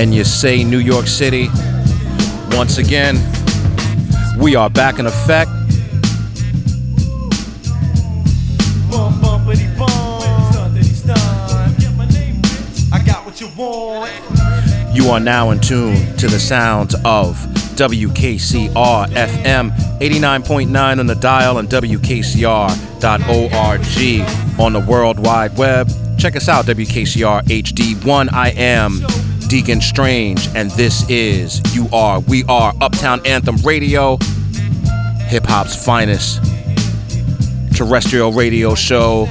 and you say New York City, once again, we are back in effect. You are now in tune to the sounds of WKCR FM 89.9 on the dial and WKCR.org on the World Wide Web. Check us out, WKCR HD1. I am Deacon Strange, and this is You Are, We Are Uptown Anthem Radio, hip hop's finest terrestrial radio show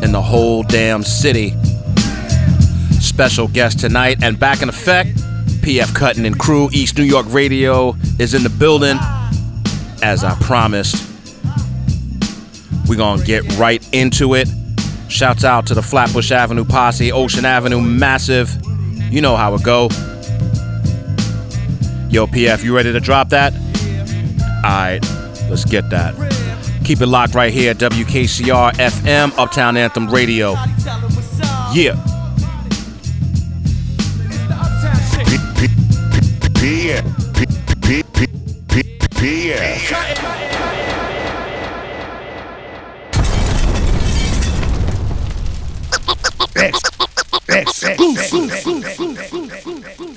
in the whole damn city. Special guest tonight and back in effect. PF Cuttin and crew, East New York Radio is in the building. As I promised, we're gonna get right into it. Shouts out to the Flatbush Avenue posse, Ocean Avenue massive. You know how it go. Yo, PF, you ready to drop that? Alright, let's get that. Keep it locked right here at WKCR FM, Uptown Anthem Radio. Yeah. P P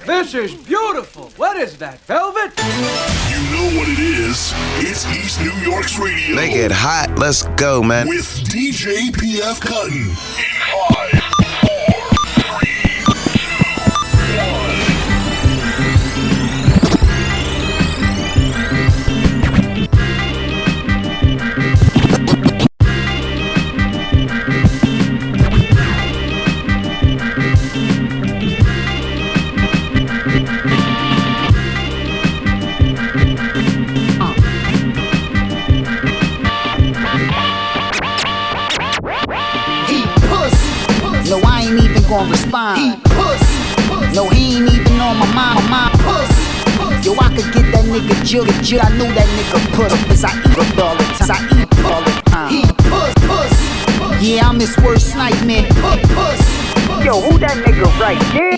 This is beautiful. What is that, velvet? You know what it is. It's East New York's radio. Make it hot. Let's go, man. With DJ PF Cuttin. In five, ain't even gonna respond. He pussy. No, he ain't even on my mind. My pussy. Yo, I could get that nigga jill, jill. I know that nigga pussy. Cause I eat up all the time. I eat all the time. He pussy. Yeah, I'm his worst nightmare. Yo, who that nigga right there?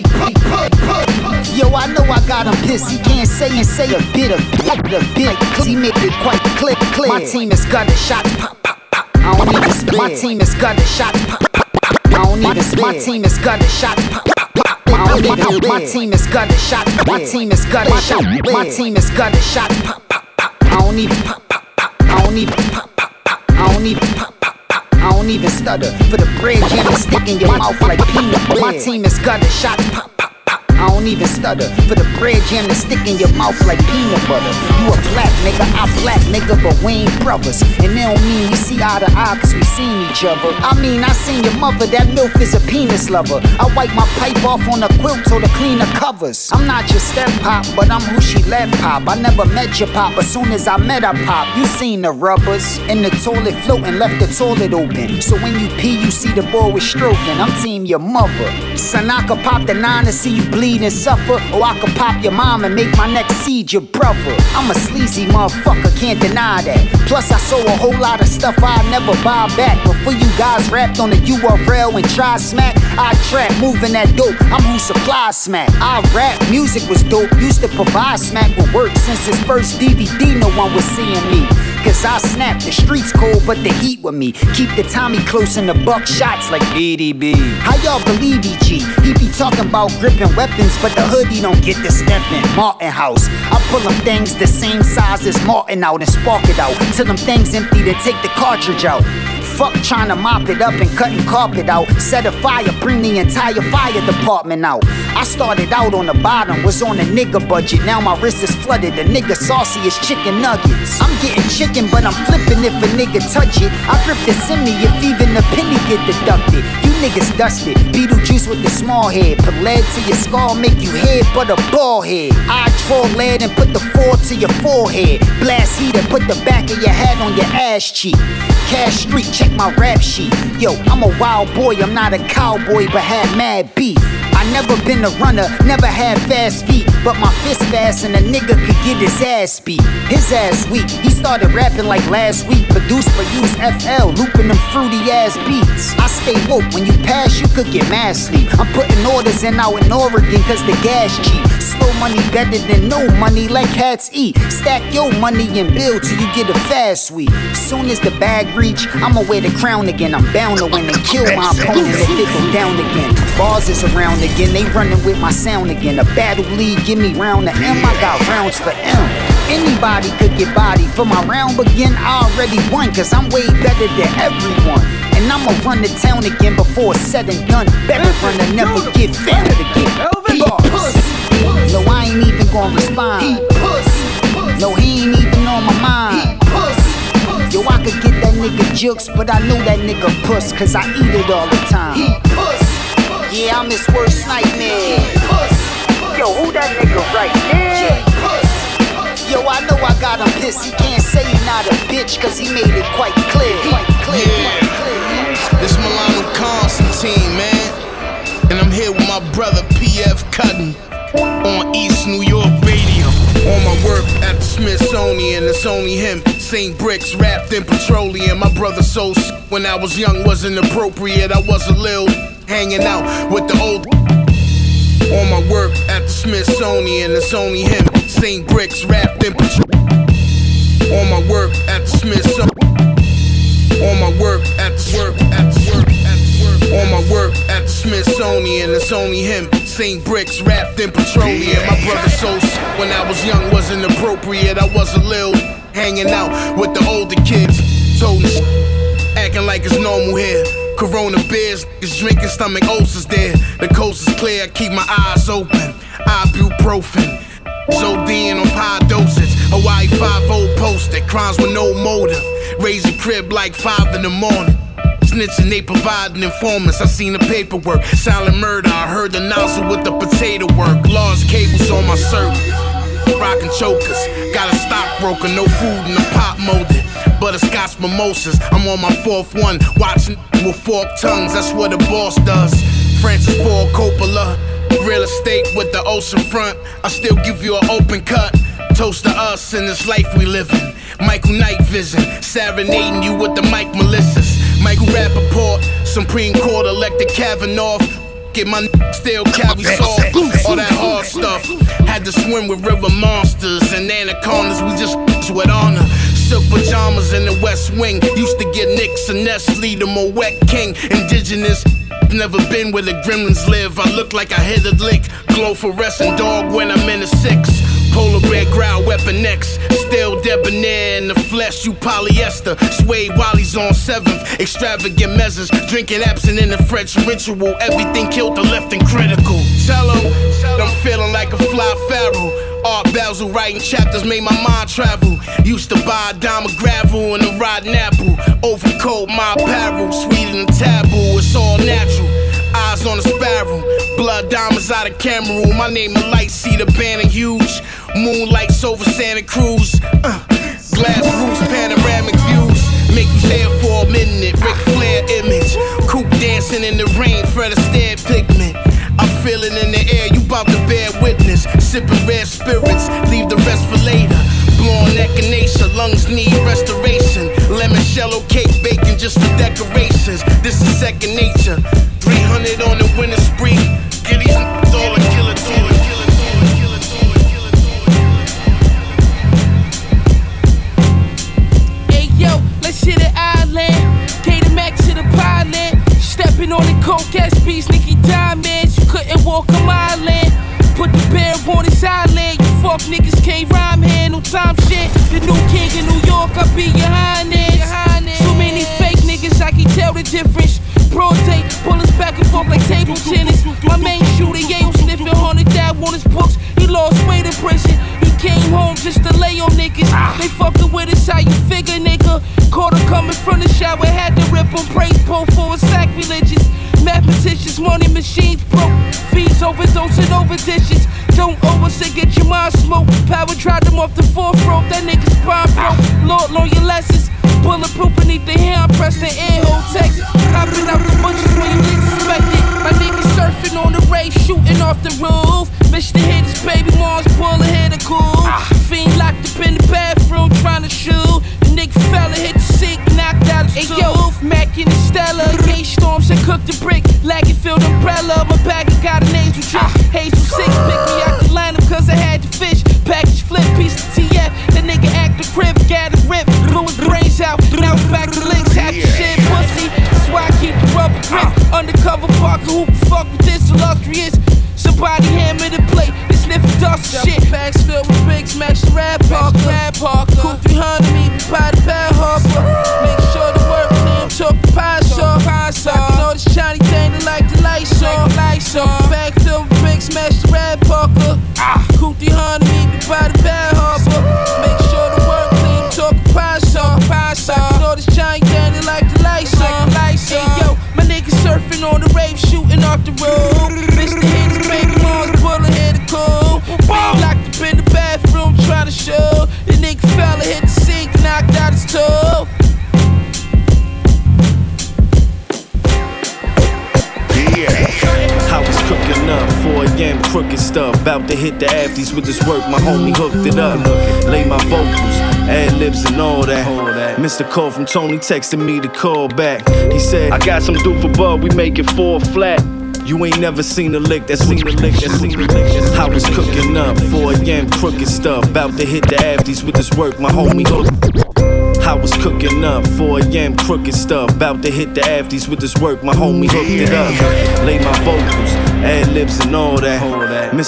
Yo, I know I got him pissed. He can't say and say a bit of a bit. Cause he make it quite clear, clear. My team is gutter shots pop, pop, pop. I don't even spit. My team is gutter shots pop, pop, pop. I don't even spit. My team is gutter shots pop, pop, pop. I don't even My team is gutter shots. My team is gutter shots. My team is gutter shots pop, pop, pop. I don't even pop, pop, pop. I don't even pop, pop, pop. I don't even pop, pop, pop. I don't even stutter for the bread jam and stick in your mouth like peanut. My team is gutter shots pop. I don't even stutter for the bread jam to stick in your mouth like peanut butter. You a black nigga, I black nigga, but we ain't brothers. And they don't mean we see eye to eye cause we seen each other. I mean, I seen your mother, that MILF is a penis lover. I wipe my pipe off on a quilt so to the covers. I'm not your step pop, but I'm who she let pop. I never met your pop, as soon as I met her pop, you seen the rubbers in the toilet floating, left the toilet open. So when you pee, you see the boy was stroking. I'm team your mother. Could pop the nine and see you bleed and suffer, or I could pop your mom and make my next seed your brother. I'm a sleazy motherfucker, can't deny that. Plus, I sold a whole lot of stuff I never buy back. Before you guys rapped on the URL and try smack, I trap moving that dope. I'm who supply smack. I rap, music was dope. Used to provide smack with work since his first DVD. No one was seeing me. Cause I snap, the streets cold, but the heat with me. Keep the Tommy close and the buck shots like BDB. How y'all believe EG? He be talking about gripping weapons, but the hoodie don't get the stepping. Martin House, I pull them things the same size as Martin out and spark it out. Till them things empty, then take the cartridge out. Fuck trying to mop it up and cutting carpet out. Set a fire, bring the entire fire department out. I started out on the bottom, was on a nigga budget. Now my wrist is flooded. The nigga saucy as chicken nuggets. I'm getting chicken, but I'm flipping if a nigga touch it. I grip the semi if even a penny get deducted. You niggas dusted. Beetlejuice with the small head. Put lead to your skull, make you head but a ball head. I draw lead and put the four to your forehead. Blast heat and put the back of your head on your ass cheek. Cash Street, check my rap sheet. Yo, I'm a wild boy, I'm not a cowboy, but had mad beef. I never been a runner, never had fast feet. But my fist fast and a nigga could get his ass beat. His ass weak. He started rapping like last week. Produced for Use FL, looping them fruity ass beats. I stay woke. When you pass, you could get mad sleep. I'm putting orders in out in Oregon cause the gas cheap. Slow money better than no money, like cats eat. Stack your money and build till you get a fast week. Soon as the bag reach, I'ma wear the crown again. I'm bound to win and kill my opponent if it go down again. Bars is around again, they running with my sound again. A battle league, give me round to M. I got rounds for M. Anybody could get body. For my round begin, I already won, cause I'm way better than everyone. And I'ma run the town again before it's said and done. Better run and never get fed again. Velvet? Bars. No, I ain't even gonna respond. No, he ain't even on my mind. Yo, I could get that nigga jukes, but I know that nigga puss, cause I eat it all the time. Yeah, I'm his worst nightmare. Yo, who that nigga right there? Yo, I know I got him pissed. He can't say he not a bitch, cause he made it quite clear. Quite clear, quite clear. This Milano Constantine, man. And I'm here with my brother PF Cuttin on East New York Radio. On my work at the Smithsonian, it's only him. St. Bricks wrapped in petroleum. My brother so s- when I was young wasn't appropriate. I was a lil hanging out with the old. On my work at the Smithsonian, it's only him. St. Bricks wrapped in petroleum. On my work at the Smithsonian. On my work at the work at the work. On my work at the Smithsonian, it's only him. St. Bricks wrapped in petroleum. My brother so when I was young wasn't appropriate. I was a lil hanging out with the older kids. Me acting like it's normal here. Corona beers, is drinking stomach ulcers there. The coast is clear, I keep my eyes open. Ibuprofen. Zodian of high dosage. Hawaii 5 posted. Crimes with no motive. Raise a crib like 5 in the morning. Snitching, they providing informants. I seen the paperwork. Silent murder, I heard the nozzle with the potato work. Lost cables on my shirt. Rockin' chokers. Got a stockbroker, no food in the pot molded. Butterscotch mimosas. I'm on my fourth one. Watching with forked tongues, that's what a boss does. Francis Ford Coppola. Real estate with the ocean front. I still give you an open cut. Toast to us in this life we living. Michael Knight Vision, serenading you with the Mike Melissas. Michael Rappaport, Supreme Court elected Kavanaugh. Get my still carry soft, all that hard stuff. Had to swim with river monsters and anacondas. We just with honor. Silk pajamas in the West Wing. Used to get Nicks and Nestle, the Moet King. Indigenous. Never been where the gremlins live. I look like I hit a lick. Glow fluorescent dog when I'm in a six. Polar bear growl, weapon X. Still debonair in the flesh, you polyester. Sway while he's on seventh. Extravagant measures. Drinking absent in the French ritual. Everything killed the left and critical. Tell 'em I'm feeling like a fly pharaoh. Art Basel writing chapters made my mind travel. Used to buy a dime of gravel and a rotten apple. Overcoat my apparel, sweeter than taboo. It's all natural. Eyes on a sparrow. Blood diamonds out of Cameroon. My name is Light, see the banner huge. Moonlights over Santa Cruz. Uh, glass roofs, panoramic views. Make you stare for a minute. Ric Flair image. Coop dancing in the rain, Fred Astaire pigment. I feel it in the air, you bout to bear witness. Sipping rare spirits, leave the rest for later. Blowing echinacea, lungs need restoration. Lemon shallow cake bacon just for decorations. This is second nature. 300 on the winning spree. Get these all a Stepping on the coke ass beats, Nicky Diamonds. You couldn't walk a mile in. Put the bear on his island. You fuck niggas can't rhyme here, no time shit. The new king in New York, I be your highness. Too many fake niggas, I can tell the difference. Broad day, bullets back and forth like table tennis. My main shooter, Yale sniffing, haunted dad on his books. He lost weight in prison. He came home just to lay on niggas. They fucking with us, how you figure, nigga? Caught him coming from the shower, had to rip him. Praise pole for a sacrilegious. Mathematicians, money machines broke. Fees overdosing over dishes. Don't oversay, get your mind smoked. Power drive them off the forefront. That nigga's prime broke. Lord, learn your lessons. Bulletproof beneath the hair, I press the air hole text. I've been out the bushes when you least expect it. My niggas surfing on the ray, shooting off the roof. Mr. hit his baby mom's pulling hit a cool. Ah. Fiend locked up in the bathroom trying to shoot. The nigga fella hit the sink, knocked out his hey, tooth. Mac and Stella, K storms and cooked the brick. Lagerfeld umbrella, my bag got a nasal drip. Ah. Hazel six, pick me out the lineup cause I had to fish. Package flip, piece of TF. The nigga act the crib, got a rip, blew his brains out. Now back to links, rubber. Undercover Parker, who can fuck with this illustrious? Somebody hammer the plate, they sniffing dust shit. Bags filled with big smacks, rap parker. Rap parker. Cool 300, me by the bad harbor. About to hit the afties with this work, my homie hooked it up. Lay my vocals, ad libs and all that. A call from Tony, texting me to call back. He said, I got some do for Bud, we make it four flat. You ain't never seen a lick, that's seen a lick, that's seen a lick. I was cooking up 4 a.m. crooked stuff. About to hit the afties with this work, my homie hooked I was cooking up 4 a.m. crooked stuff. About to hit the afties with this work, my homie hooked it up. Lay my vocals, ad libs and all that.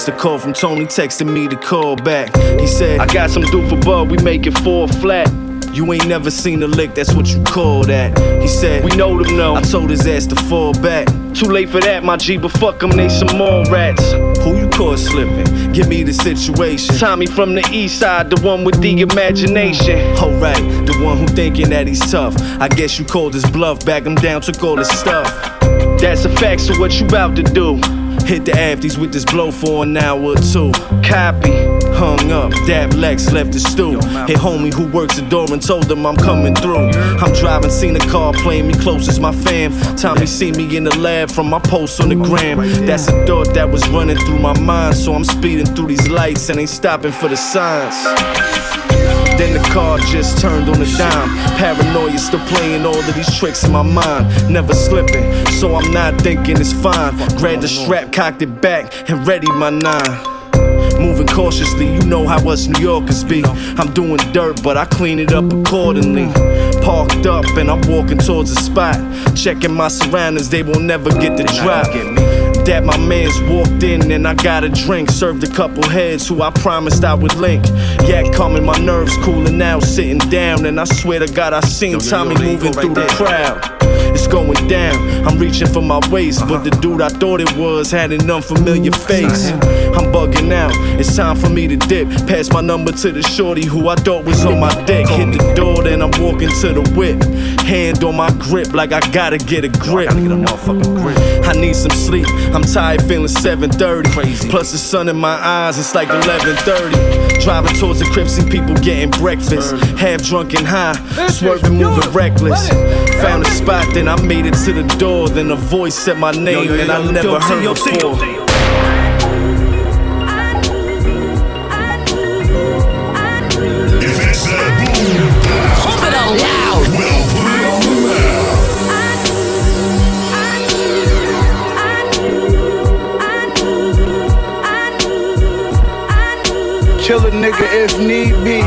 A call from Tony, texting me to call back. He said, I got some do for Bud, we make it four flat. You ain't never seen a lick, that's what you call that. He said, We know them now. I told his ass to fall back. Too late for that, my G, but fuck them, they some more rats. Who you caught slipping? Give me the situation. Tommy from the east side, the one with the imagination. Alright, the one who thinking that he's tough. I guess you called his bluff, back him down, took all his stuff. That's a fact, so what you about to do? Hit the afties with this blow for an hour or two. Copy. Hung up, dab Lex left the stool. Hit homie who works the door and told him I'm coming through. I'm driving, seen a car playing me close as my fam. Tommy see me in the lab from my post on the gram. That's a thought that was running through my mind, so I'm speeding through these lights and ain't stopping for the signs. Then the car just turned on a dime. Paranoia still playing all of these tricks in my mind. Never slipping, so I'm not thinking it's fine. Grabbed the strap, cocked it back, and ready my nine. Moving cautiously, you know how us New Yorkers be. I'm doing dirt, but I clean it up accordingly. Parked up and I'm walking towards the spot. Checking my surroundings, they will never get the drop. That my mans walked in and I got a drink. Served a couple heads who I promised I would link. Yeah, calming my nerves, cooling out, sitting down. And I swear to God, I seen Tommy moving through the crowd. It's going down. I'm reaching for my waist, but the dude I thought it was had an unfamiliar face. I'm bugging out. It's time for me to dip. Pass my number to the shorty who I thought was on my dick. Hit the door, then I'm walking to the whip. Hand on my grip, like I gotta get a grip. I need some sleep. I'm tired, feeling 7:30. Crazy. Plus the sun in my eyes, it's like 11:30. Driving towards the crib, see people getting breakfast. Half drunk and high, swerving, moving reckless. Found a spot, then I made it to the door. Then a voice said my name, and I never heard before. If it's that boom, Pump it out loud. well, put it on the map. Kill a nigga if need be.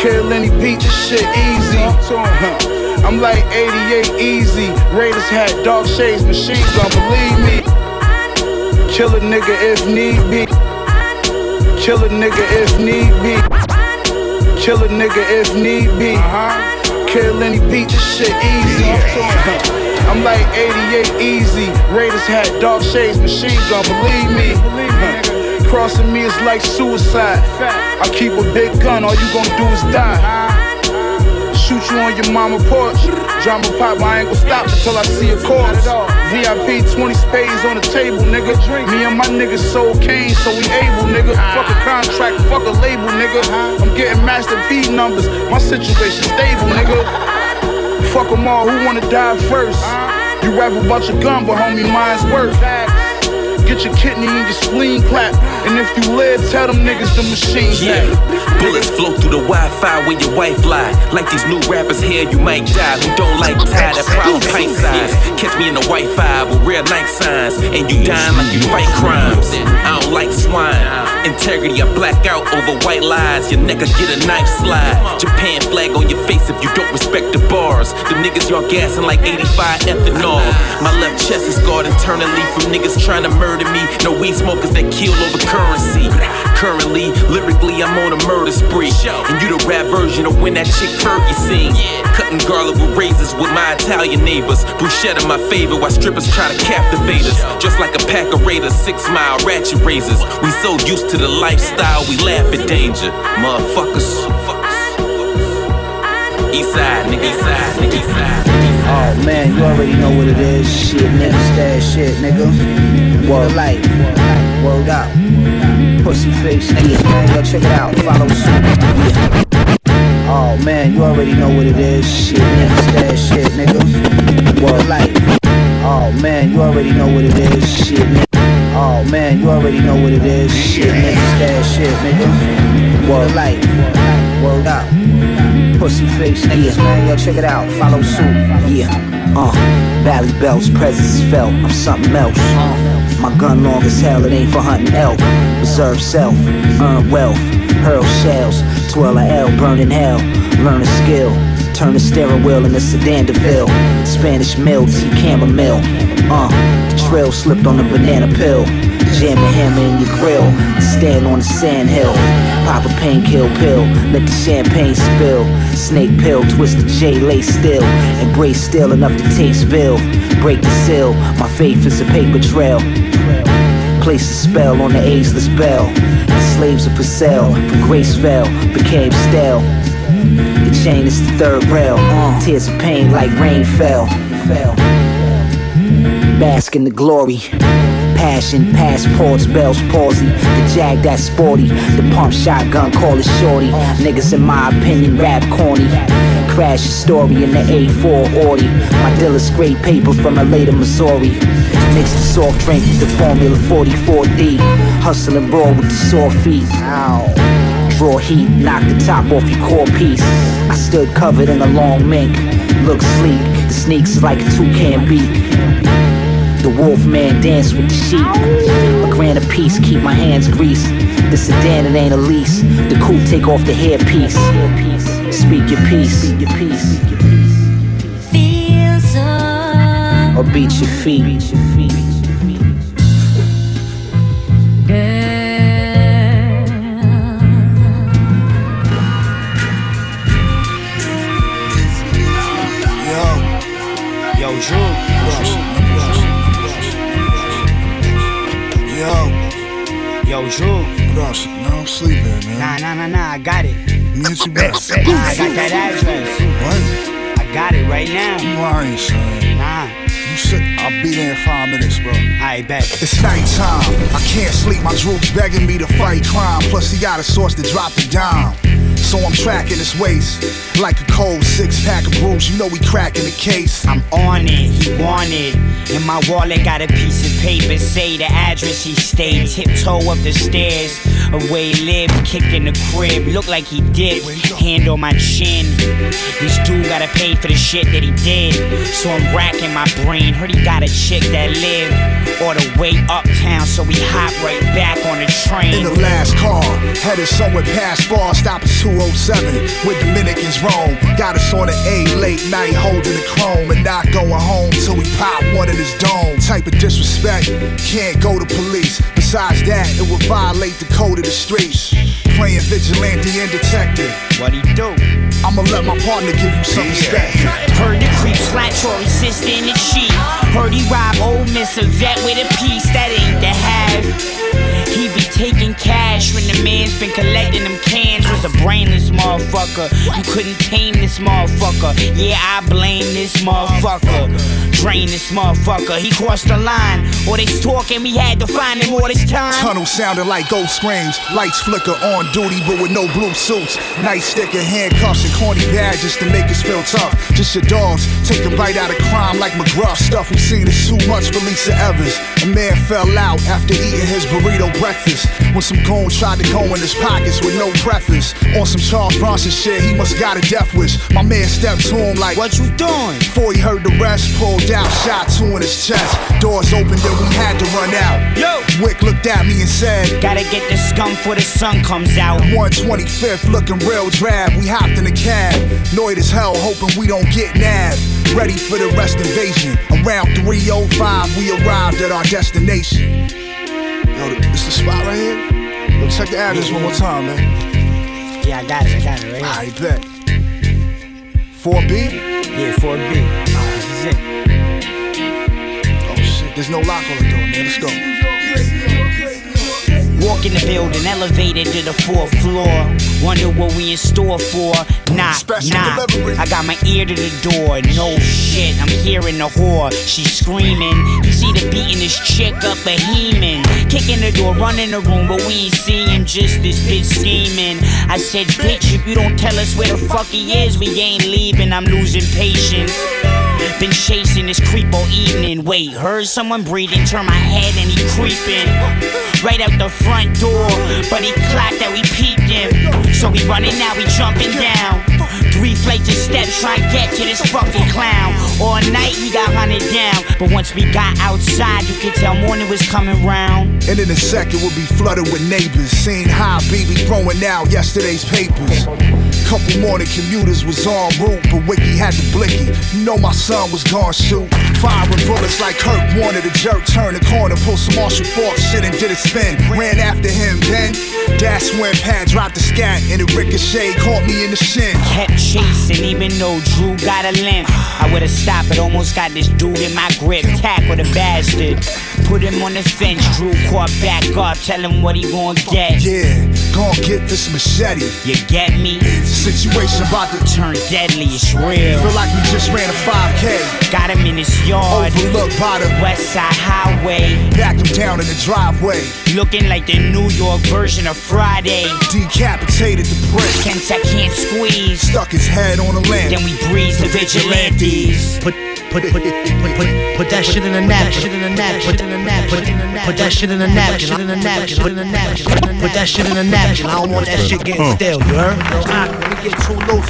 Kill any beat, this shit easy. I'm like 88 easy. Raiders had dark shades, machine gun, believe me. Kill a nigga if need be. Kill a nigga if need be. Kill a nigga if need be. Uh-huh. Kill any beat, this shit easy. I'm like 88 easy. Raiders had dark shades, machine gun, believe me. Huh. Crossing me is like suicide. I keep a big gun, all you gon' do is die. Shoot you on your mama porch. Drama pop, I ain't gon' stop until I see a corpse. VIP 20 spades on the table, nigga. Me and my niggas sold cane, so we able, nigga. Fuck a contract, fuck a label, nigga. I'm getting Master P numbers. My situation stable, nigga. Fuck them all, who wanna die first? You rap about your gun, but homie, mine's worth. get your kidney and your spleen clap. And if you live, tell them niggas the machine's Yeah, bullets flow through the Wi-Fi where your wife lie. Like these new rappers here, you might die. Who don't like tie that problem pint size. Catch me in the white five with real night signs, and you dying like you fight crimes. I don't like swine. Integrity, I black out over white lies. Your neck will get a knife slide. Japan flag on your face if you don't respect the bars. The niggas y'all gassing like 85 ethanol. My left chest is scarred internally from niggas trying to murder me. No weed smokers that kill over currency. Currently, lyrically, I'm on a murder spree. And you the rap version of when that chick Fergie sing. Cutting garlic with razors with my Italian neighbors. Bruschetta my favorite while strippers try to captivate us. Just like a pack of raiders, six mile ratchet razors. We so used to the lifestyle, we laugh at danger. Motherfuckers. Eastside, nigga, eastside, nigga, eastside. Oh man, you already know what it is. Shit, nigga, stash shit, nigga. Word light, word up. Pussy face, niggas, man. Yo, check it out. Follow suit. Yeah. Oh man, you already know what it is. Shit, nigga, stash shit, nigga. Word light. Oh man, you already know what it is. Shit, nigga. Oh man, you already know what it is. Shit, nigga, stash shit, nigga. Word light, word up. Pussy face niggas, man, yo, check it out. Follow suit, yeah. Uh, Bally belts, presence felt. I'm something else. Uh, my gun long as hell, it ain't for hunting elk. Reserve self, earn wealth, hurl shells, twirl a L, burn in hell, learn a skill. Turn the steering wheel in the sedan DeVille. Spanish milk, tea chamomile. Uh, the trail slipped on the banana pill. Jam a hammer in your grill. Stand on the sand hill. Pop a painkiller pill. Let the champagne spill. Snake pill, twist the J, lay still. Embrace still enough to taste veal. Break the seal. My faith is a paper trail. Place a spell on the ageless bell. The slaves of Purcell from Graceville became stale. The chain is the third rail. Uh, tears of pain like rain fell. fell. Bask in the glory. Passion, passports, bells, palsy. The jag that's sporty. The pump shotgun, call it shorty. Niggas, in my opinion, rap corny. Crash a story in the A4 Audi. My dealer scrape paper from LA to Missouri. Mix the soft drink with the Formula 44D. Hustling raw with the sore feet. Draw heat, knock the top off your core piece. I stood covered in a long mink. Look sleek, the sneaks like a toucan beak. The wolf man dance with the sheep. A grand a piece, keep my hands greased. The sedan, it ain't a lease. The coupe, take off the hairpiece. Speak your peace. Speak your piece. Or beat your feet. Beat your feet. Yo, yo, Drew. Yo, Yo, Drew. what up? No, I'm sleeping, man. Nah, nah, nah, nah. I got it. Me and you. Nah, I got that address. What? I got it right now. You lying, son. Nah. You said I'll be there in five minutes, bro. I bet. It's nighttime. I can't sleep. My droop's begging me to fight crime. Plus, he got a source to drop the dime. So I'm tracking his waist like a cold six pack of brews. You know we cracking the case. I'm on it, he wanted. In my wallet got a piece of paper, say the address he stayed. Tiptoe up the stairs, away lived, kicked in the crib. Look like he did, hand on my chin. This dude gotta pay for the shit that he did. So I'm racking my brain. Heard he got a chick that lived all the way uptown, so we hop right back on the train. In the last car, headed somewhere past far, stop at 207 with Dominicans roam. Got us on the A late night holding the chrome and not going home till we pop one in his dome. Type of disrespect, can't go to police. Besides that, it would violate the code of the streets. Playing vigilante and detective. What he do? I'ma let my partner give you some respect. Heard the creep slat Tory sister in the sheet. Heard he rob old Miss a vet with a piece that ain't the half. Taking cash when the man's been collecting them cans. Was a brainless motherfucker. You couldn't tame this motherfucker. Yeah, I blame this motherfucker. Drain this motherfucker. He crossed the line. Or they talking, we had to find him all this time. Tunnel sounded like ghost screams. Lights flicker on duty, but with no blue suits. Nightstick and handcuffs and corny badges to make us feel tough. Just your dogs take a bite out of crime like McGruff. Stuff we've seen is too much for Lisa Evans. A man fell out after eating his burrito breakfast. When some goon tried to go in his pockets with no preface. On some Charles Bronson shit, he must got a death wish. My man stepped to him like, What you doing? Before he heard the rest, pulled out, shot two in his chest. Doors opened and we had to run out. Yo! Wick looked at me and said, Gotta get the scum before the sun comes out. 125th looking real drab. We hopped in the cab, annoyed as hell, hoping we don't get nabbed. Ready for the rest invasion. Around 305, we arrived at our destination. Yo, this the spot right here? Yo, check the address one more time, man. Yeah, I got it, I got it right here. I bet. 4B? Yeah, 4B. This is it. Oh shit, there's no lock on the door, man. Let's go. Walk in the building, elevated to the fourth floor. Wonder what we in store for. Nah, Special nah. delivery. I got my ear to the door. No shit, I'm hearing the whore. She's screaming. You see the beating this chick up a heman. Kicking the door, running the room, but we ain't see him. Just this bitch scheming. I said, bitch, if you don't tell us where the fuck he is, we ain't leaving. I'm losing patience. Been chasing this creep all evening. Wait, heard someone breathing, turn my head and he creeping. Right out the front door, but he clocked that we peeped him. So we running now, we jumping down. Three flights of steps trying to get to this fucking clown. All night he got hunted down, but once we got outside, you could tell morning was coming round. And in a second, we'll be flooded with neighbors. Seeing how baby throwing out yesterday's papers. Couple morning commuters was on route, but Wiki had the blicky. You know my son was gone shoot. Firing bullets like Kirk wanted a jerk, turn the corner, pull some Marshall Faulk shit and did a spin. Ran after him, then that's when Pat dropped the scat and it ricocheted, caught me in the shin. Kept chasing, even though Drew got a limp. I would've stopped, but almost got this dude in my grip. Tackle the bastard. Put him on the fence, Drew caught back up. Tell him what he gon' get. Yeah, gon' get this machete. You get me? Situation about to Turn deadly, it's real. Feel like we just ran a 5K. Got him in his yard. Overlooked by the West Side Highway. Backed him down in the driveway. Looking like the New York version of Friday. Decapitated the prick. Since I can't squeeze. Stuck his head on the lamp. Then we breeze the vigilantes. Put put put put put that shit in a napkin. Put in a napkin. Put in a napkin. Put that shit in a napkin. Put in a napkin. Put in a napkin. Put that shit in a napkin. I don't want that shit getting stale. You heard? Yo, let me get too loose.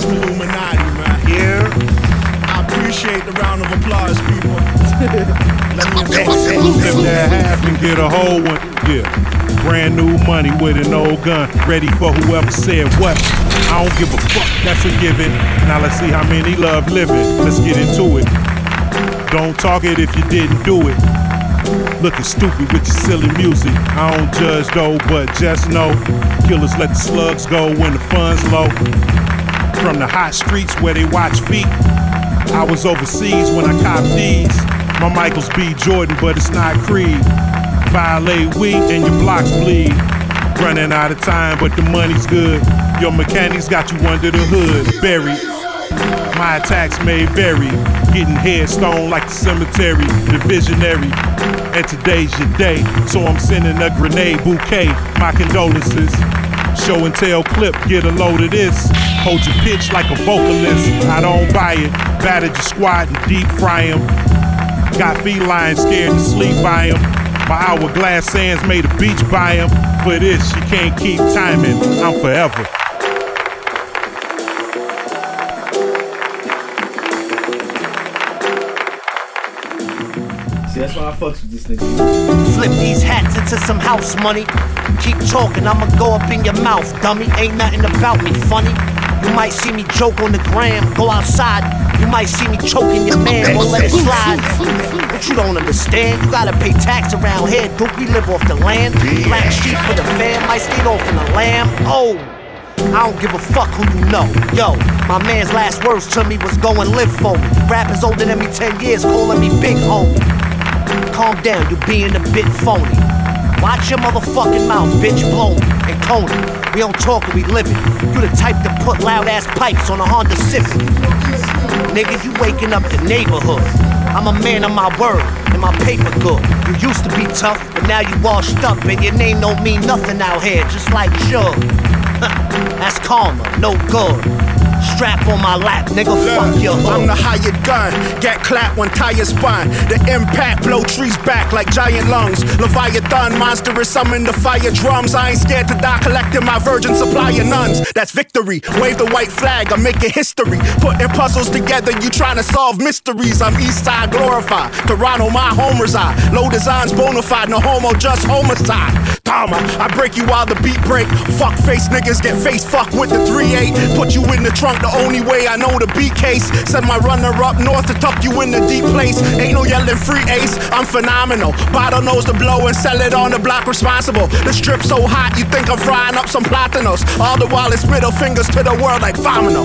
To Illuminati, man. Yeah. I appreciate the round of applause, people. Let me Flip that half and get a whole one. Yeah. Brand new money with an old gun. Ready for whoever said what. I don't give a fuck. That's a given. Now let's see how many love living. Let's get into it. Don't talk it if you didn't do it. Looking stupid with your silly music. I don't judge though, but just know killers let the slugs go when the fun's low. From the hot streets where they watch feet. I was overseas when I copped these. My Michaels B. Jordan, but it's not Creed. Violate weak and your blocks bleed. Running out of time, but the money's good. Your mechanics got you under the hood, buried. My attacks may vary. Getting headstone like the cemetery, the visionary. And today's your day, so I'm sending a grenade bouquet. My condolences. Show and tell clip, get a load of this. Hold your pitch like a vocalist. I don't buy it. Battered your squad and deep fry 'em. Got felines scared to sleep by 'em. My hourglass sands made a beach by 'em. For this, you can't keep timing. I'm forever. That's why I fucks with this nigga. Flip these hats into some house money. Keep talking, I'ma go up in your mouth, dummy. Ain't nothing about me funny. You might see me joke on the gram, go outside. You might see me choking your man, won't let it slide. But you don't understand, you gotta pay tax around here, dude. We live off the land. Black sheep for the fam, might skate off in the lamb. Oh. I don't give a fuck who you know. Yo, my man's last words to me was go and live for me. Rappers older than me 10 years calling me big homie. Calm down, you being a bit phony. Watch your motherfucking mouth, bitch. Blow me and Tony. We don't talk we live it. You the type to put loud ass pipes on a Honda Civic. Nigga, you waking up the neighborhood. I'm a man of my word and my paper good. You used to be tough, but now you washed up and your name don't mean nothing out here, just like Suge. That's karma, no good. Strap on my lap, nigga, fuck your hood. I'm the hired gun, get clapped when tires spine. The impact blow trees back like giant lungs. Leviathan, monstrous summon the fire drums. I ain't scared to die, collecting my virgin supply of nuns. That's victory. Wave the white flag, I'm making history. Putting puzzles together, you trying to solve mysteries. I'm east side glorified. Toronto, my home reside. Low designs bona fide, no homo, just homicide. Karma, I break you while the beat break. Fuck face niggas get face fucked with the 3-8. Put you in the trunk, the only way I know the beat case. Send my runner up north to tuck you in the deep place. Ain't no yelling free ace, I'm phenomenal. Bottle knows to blow and sell it on the block responsible. The strip so hot, you think I'm frying up some platinos. All the while it's middle fingers to the world like Vomino.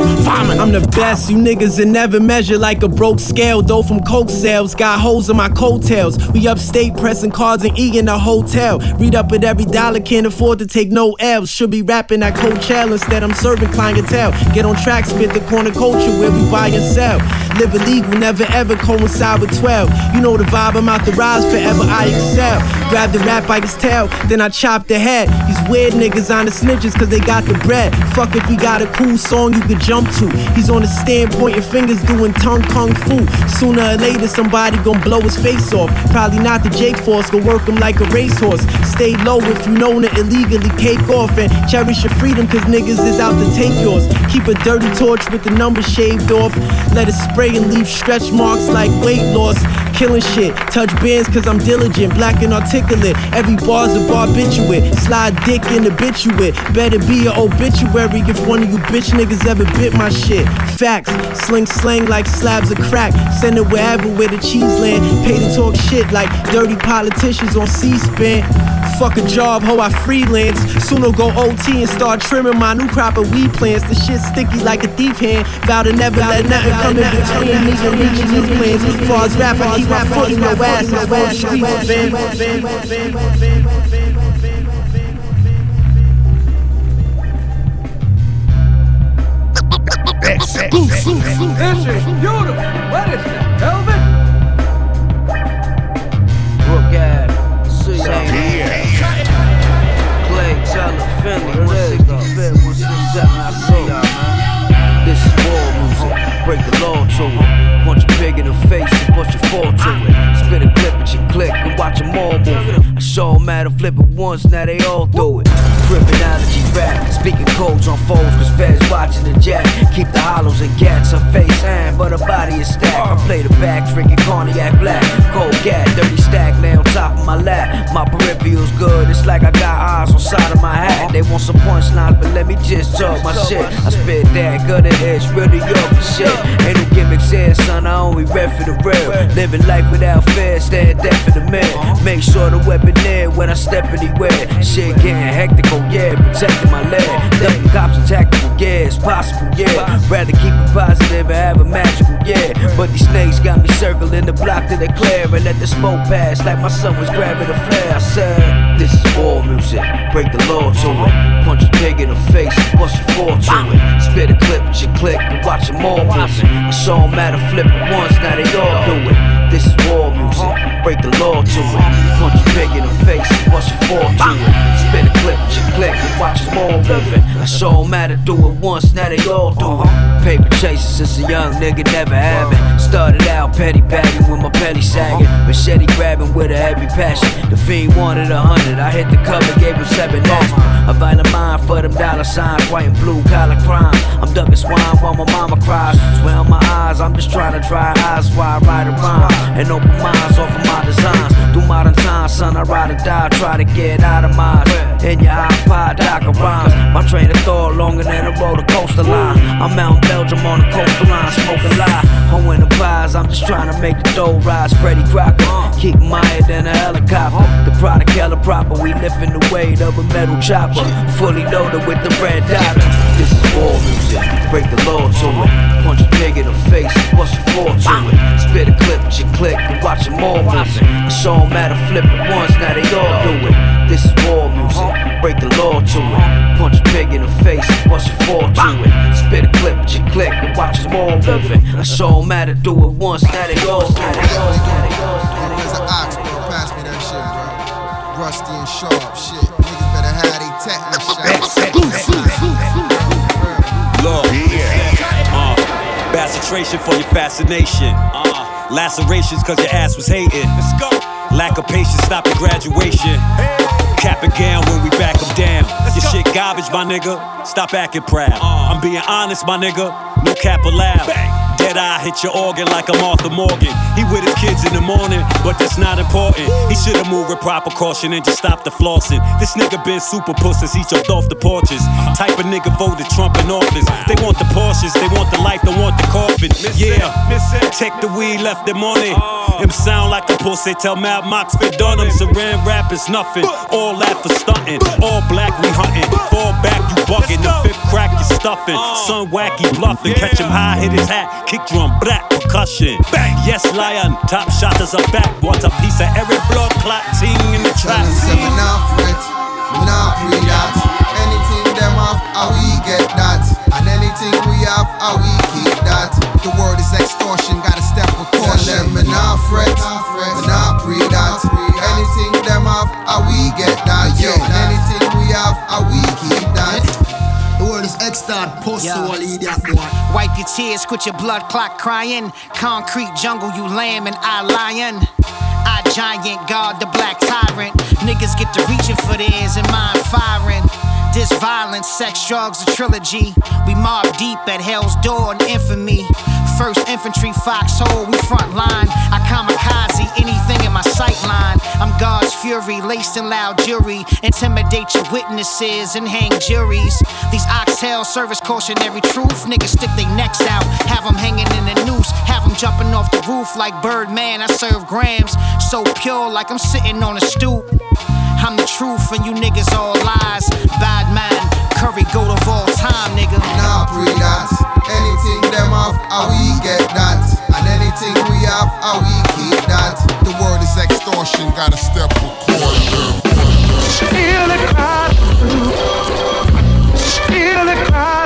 I'm the best, you niggas that never measure like a broke scale. Though from coke sales, got holes in my coattails. We upstate pressing cards and eating a hotel. Read up at every dollar, can't afford to take no L's. Should be rapping at Coachella instead, I'm serving clientele. Get on track, spit the corner culture where we buy and sell. Live illegal, never ever coincide with 12. You know the vibe, I'm out the rise forever, I excel. Grab the rap by his tail, then I chop the head. These weird niggas on the snitches cause they got the bread. Fuck if we got a cool song you could jump to. He's on the stand pointing fingers doing tongue kung fu. Sooner or later somebody gon' blow his face off. Probably not the Jake Force, gon' work him like a racehorse. Stay low if you know to illegally cake off and cherish your freedom cause niggas is out to take yours. Keep a dirty torch with the numbers shaved off. Let it spray and leave stretch marks like weight loss. Killing shit, touch bands cause I'm diligent, black and articulate. Every bar's a barbitulate. Slide dick in the bituate. Better be an obituary if one of you bitch niggas ever bit my shit. Facts, sling slang like slabs of crack. Send it wherever where the cheese land. Pay to talk shit like dirty politicians on C-SPAN. Fuck a job, ho, I freelance. Soon I'll go OT and start trimming my new crop of weed plants. The shit sticky like a thief hand. Vow to never let nothing come in between these plans. Far as rap, I keep my foot in your ass. Ass streets, man. This is beautiful. What is that, velvet? Brook Ave, same Clay, Teller, Finley, 165, 167, I see y'all, man. This is war music, break the law to it. Punch a pig in the face and push your fall to it. Spit a clip at your click and watch them all move it. I show 'em how to flip it once, now they all do it. Criminology rap, speaking codes on foes, cause feds watching the jack. Keep the hollows and gats, her face hand, but her body is stacked. I play the back, drinking cognac black. Cold gat, dirty stack, lay on top of my lap. My peripheral's good, it's like I got eyes on side of my hat. They want some punchlines, but let me just talk my shit. I spit that, gutter edge, real New York and Ain't no gimmicks here, son, I only rep for the real. Living life without fear, stand dead for the man. Make sure the weapon there when I step anywhere. Shit getting hectic, oh yeah, protecting my leg. Ducking cops tactical, yeah, it's possible, yeah. Rather keep it positive and have a magical, yeah. But these snakes got me circling the block to declare and let the smoke pass like my son was grabbing a flare. I said, This is war music, break the law to it. Punch a pig in the face, bust your four to it. Spit a clip with your click and watch them all moving. I saw 'em at a flip once, now they all do it. This is war music, break the law to it. Punch a big in the face, bust your fall to it. Spit a clip with your click and watch them all moving. I saw 'em at do it once, now they all do it. Paper chasing since a young nigga, never having. Started out petty bagging with my belly sagging. Machete grabbing with a heavy passion. The fiend wanted a hundred, I hit the cover, gave him seven aspirin. A violent mind for them dollar signs, white and blue collar crime. I'm ducking swine while my mama cries. On my eyes, I'm just trying to dry eyes while I ride around and open minds off of my designs. Through modern times, son, I ride or die, try to get out of mine. In your iPod, dock of rhymes. My train of thought longer than a roller coaster line. I'm out in Belgium on the coastal line, smoking lie. I'm winning pies, I'm just trying to make the dough rise. Freddy Crocker, keep my head in a helicopter. The product hella proper, we lifting the weight of a metal chopper. Fully loaded with the red dot. This is war music, break the law to it. Punch a pig in the face, bust a fall to it. Spit a clip, you click, and watch them all moving. I saw them at a flip it once, now they all do it. This is war music, break the law to it. Punch a pig in the face, bust a fall to it. Spit a clip, you click, and watch them all moving. I saw them at it do it once, now they all do it. There's an ox. Pass me that shit, bro. Rusty and sharp, shit. Niggas better have they tetanus shot. Bastration for your fascination. Uh, lacerations cause your ass was hating. Let's go. Lack of patience, stop your graduation. Cap and gown when we back them down. Your shit garbage, my nigga. Stop acting proud. I'm being honest, my nigga. No cap allowed. Dead eye hit your organ like I'm Arthur Morgan. He with his kids in the morning, but that's not important. He should've moved with proper caution and just stopped the flossing. This nigga been super puss since he jumped off the porches. Type of nigga voted Trump in office. They want the Porsches, they want the life, they want the coffin. Yeah, check the weed, left them on it. Him sound like a pussy, tell Mad Mox fit on him. Saran rap is nothing. All that for stunting. All black, we hunting. Fall back, you bugging. The fifth crack, you stuffing. Son wacky bluffing. Catch him high, hit his hat. Kick drum, black percussion. Bang. Yes, lion. Top shotters are back. Want a piece of every blood clot ting in the trap. Monopoly that. Anything them off, how we get that. And anything we have, how we keep that. The word is extortion, gotta step with caution. Tell them me not fret, me not pre that. Anything them off, how we get that. Yeah, anything we have, how we keep that. The word is extort, post Yeah. all idiot boy. Wipe your tears, quit your blood clot crying. Concrete jungle, you lamb and I lion. I giant, God the black tyrant. Niggas get to reaching for theirs and mine firing. This violence, sex, drugs, a trilogy. We mob deep at hell's door and infamy. First infantry, foxhole, we front line. I kamikaze anything in my sight line. I'm God's fury, laced in loud jury. Intimidate your witnesses and hang juries. These oxtail service cautionary truth. Niggas stick their necks out, have them hanging in a noose. Have them jumping off the roof like Birdman. I serve grams, so pure like I'm sitting on a stoop. I'm the truth and you niggas all lies. Bad man, curry goat of all time, nigga. Nah, pre that. Anything them off, how we get that. And anything we have, how we keep that. The word is extortion, gotta step with caution. Feel the crowd. Feel the crowd.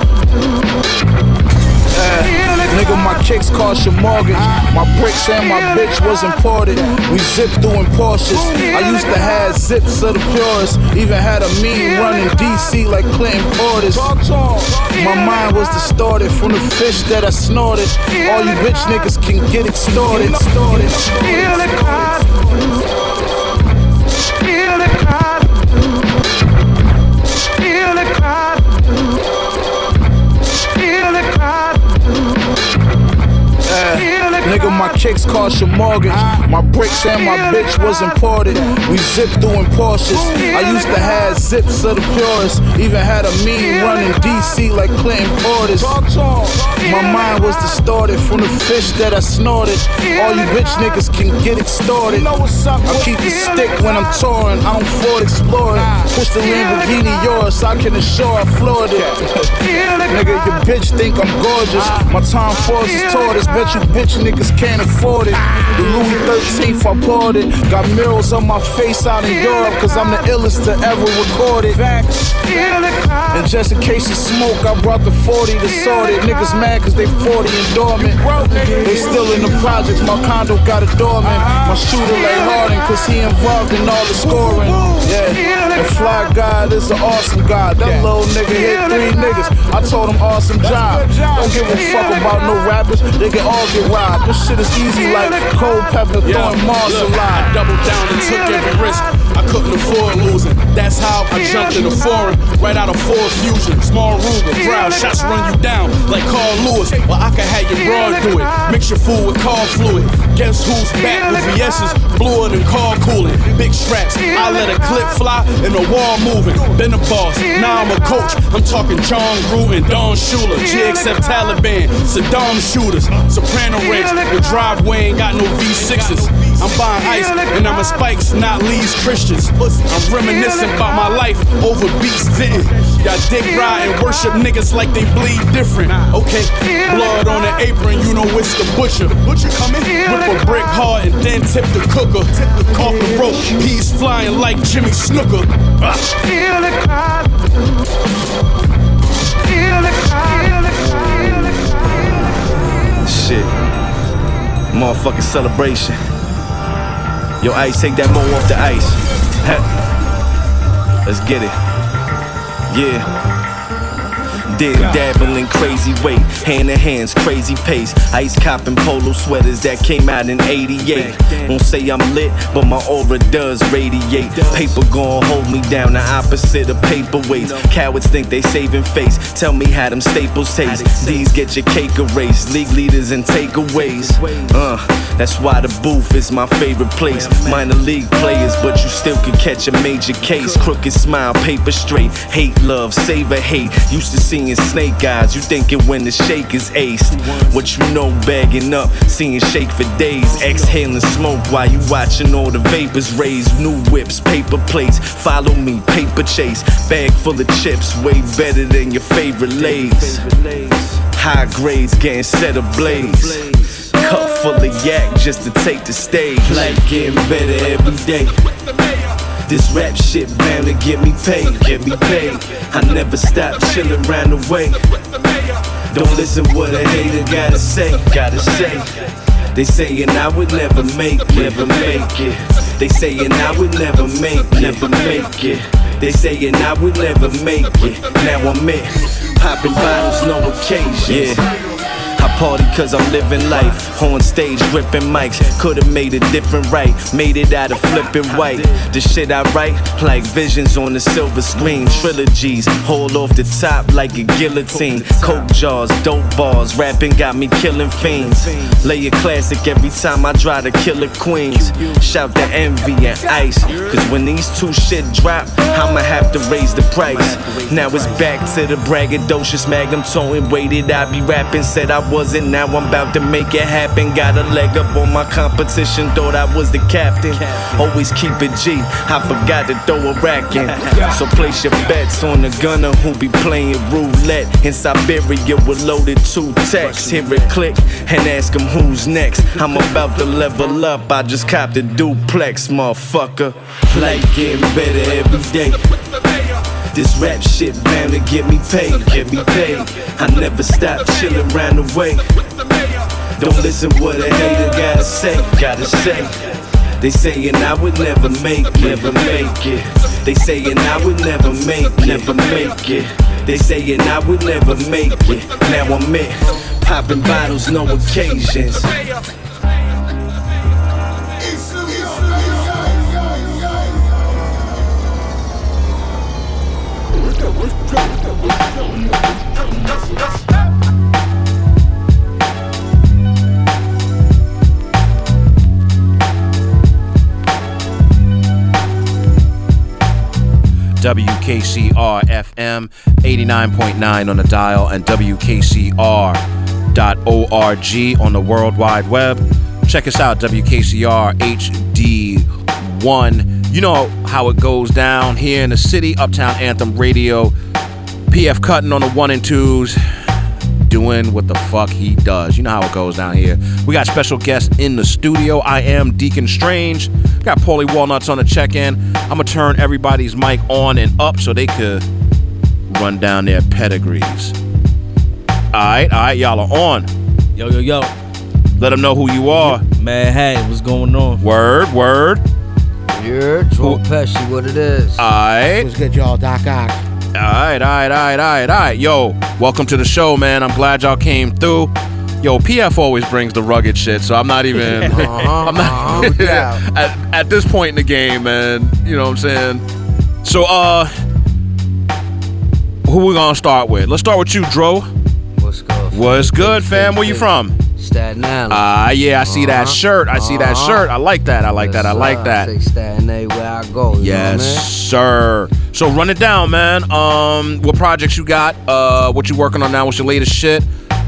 Nigga, my kicks cost your mortgage. My bricks and my bitch was imported. We zip through in Porsches. I used to have zips of the purest. Even had a mean running DC like Clinton Portis. My mind was distorted from the fish that I snorted. All you bitch niggas can get extorted. Extorted. Nigga, my kicks cost your mortgage. My bricks and my bitch was imported. We zip through in Porsches. I used to have zips of the purest. Even had a mean run in DC like Clinton Portis. My mind was distorted from the fish that I snorted. All you bitch niggas can get extorted. I keep the stick when I'm touring. I don't Ford Explorer. Push the Lamborghini yours, I can assure I floored it. Nigga, your bitch think I'm gorgeous. My Tom Fords is tortoise. Bet you bitch niggas can't afford it. The Louis 13th, I bought it. Got mirrors on my face out in Europe, cause I'm the illest to ever record it. And just in case of smoke, I brought the 40 to sort it. Niggas mad cause they 40 and dormant. They still in the projects, my condo got a doorman. My shooter lay Harden cause he involved in all the scoring. Yeah, and Fly God is an awesome guy. That little nigga hit three niggas. I told him awesome job. Don't give a fuck about no rappers, they can all get robbed. This shit is easy like cold pepper throwing Mars Look, alive. I doubled down and took every risk. I couldn't afford losing. That's how I jumped in the foreign, right out of Ford Fusion. Small Ruger, proud shots run you down like Carl Lewis. Well, I can have your broad do it. Mix your food with car fluid. Guess who's back with VS's bluer than car cooling. Big straps, I let a clip fly and the wall moving. Been a boss, now I'm a coach. I'm talking Jon Gruden, Don Shula, GXF Taliban, Saddam shooters, Soprano ranks with driveway ain't got no V6s. I'm buying ice and I'm a spikes, not Lee's Christians. I'm reminiscing about my life over beats didn't. Y'all dick ride and worship niggas like they bleed different. Okay, blood on the apron, you know it's the butcher. Butcher coming with a brick hard and then tip the cooker. Off the rope, peas flying like Jimmy Snuka. The the the. Shit. Motherfucking celebration. Yo, Ice, take that mo off the ice. Let's get it. Yeah. Dabbling crazy weight, hand in hands, crazy pace. Ice copping polo sweaters that came out in 88. Won't say I'm lit, but my aura does radiate. Paper gon' hold me down, the opposite of paperweights. Cowards think they saving face. Tell me how them staples taste. These get your cake erased. League leaders and takeaways. Uh, that's why the booth is my favorite place. Minor league players, but you still can catch a major case. Crooked smile, paper straight. Hate love, savor hate. Used to seeing snake eyes. You thinking when the shake is aced. What you know, bagging up, seeing shake for days. Exhaling smoke while you watching all the vapors raise. New whips, paper plates. Follow me, paper chase. Bag full of chips, way better than your favorite lays. High grades getting set ablaze. Cup full of yak just to take the stage. Life getting better every day. This rap shit bound to get me paid, get me paid. I never stop chillin' round the way. Don't listen what a hater gotta say, gotta say. They saying I would never make, never make it. They saying I would never make, never make it. They saying I would never make it. Now I'm it. Popping bottles, no occasion. Yeah. I party cause I'm living life. On stage, ripping mics. Could've made it different right. Made it out of flipping white. The shit I write, like visions on the silver screen. Trilogies, hold off the top like a guillotine. Coke jars, dope bars. Rapping got me killing fiends. Lay a classic every time I try to kill a queens. Shout the envy and ice. Cause when these two shit drop, I'ma have to raise the price. Now it's back to the braggadocious magnum towing. Waited, I be rapping, said I wasn't. Now I'm about to make it happen. Got a leg up on my competition, thought I was the captain. Always keep it G, I forgot to throw a rack in. So place your bets on the gunner who be playing roulette. In Siberia with loaded two texts. Hear it click and ask him who's next. I'm about to level up, I just copped a duplex, motherfucker. Life getting better every day. This rap shit bound to get me paid, get me paid. I never stop chillin' round the way. Don't listen what a hater gotta say, gotta say. They saying I would never make, never make it. They saying I would never make, never make it. They saying I would never make it. Now I'm it. Popping bottles, no occasions. WKCR FM 89.9 on the dial and WKCR.org on the World Wide Web. Check us out, WKCR HD1. You know how it goes down here in the city, Uptown Anthem Radio. PF Cuttin on the one and twos, doing what the fuck he does. You know how it goes down here. We got special guests in the studio. I am Deacon Strange. Got Pauly Wallnutz on the check in. I'm going to turn everybody's mic on and up so they could run down their pedigrees. All right, all right, y'all are on. Yo, yo, yo. Let them know who you are. Man, hey, what's going on? Word, word. You're Dro Peshi, what it is. All right. What's good, y'all? Doc Ahk. All right, all right, all right, all right, all right. Yo, welcome to the show, man. I'm glad y'all came through. Yo, PF always brings the rugged shit, so I'm not even. I'm not. at, at this point in the game, man. You know what I'm saying? So, uh, who we gonna start with? Let's start with you, Dro. What's good? What's good, fam? Where you from? Staten Island. Ah, yeah, I see that Uh-huh. shirt. I see that Uh-huh. shirt. I like that. I like that. I like that. sir. Take Staten A where I go. Yes, Know sir. So run it down, man. Um, what projects you got? Uh, what you working on now? What's your latest shit?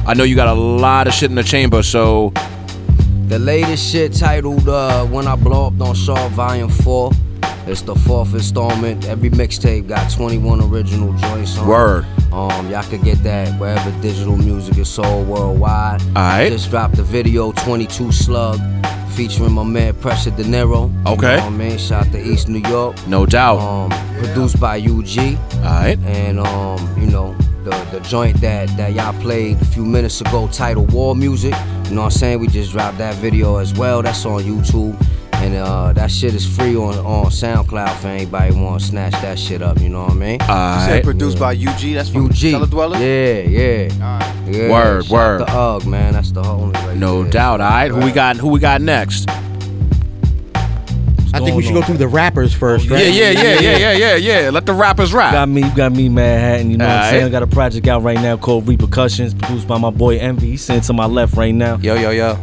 I know you got a lot of shit in the chamber, so I mean? The latest shit titled uh, When I Blow Up Don't Show Volume 4. It's the fourth installment. Every mixtape got 21 original joints on. it. Word. Um, y'all could get that wherever digital music is sold worldwide. Alright. Just dropped the video 22 Slug featuring my man Pressure De Niro. You Okay. know what I mean? Shout out to East New York. No doubt. Um, produced by UG. Alright. And um, you know, the the joint that that y'all played a few minutes ago, titled War Music. You know what I'm saying? We just dropped that video as well. That's on YouTube. And uh, that shit is free on, on SoundCloud for anybody want to snatch that shit up. You know what I mean? You said produced by UG. That's from UG. Cellar Dweller. Yeah, yeah. yeah. Word, shout word. The To UG, man, that's the homie right No there. doubt. All right. Who we got? Who we got next? I think we should go through the rappers first, Yeah, right? yeah, yeah, yeah, yeah, yeah, yeah. Let the rappers rap. Got me, you got me, Madhattan. You know what I'm Alright. saying? I got a project out right now called Repercussions, produced by my boy Envy. He's sitting to my left right now. Yo, yo, yo.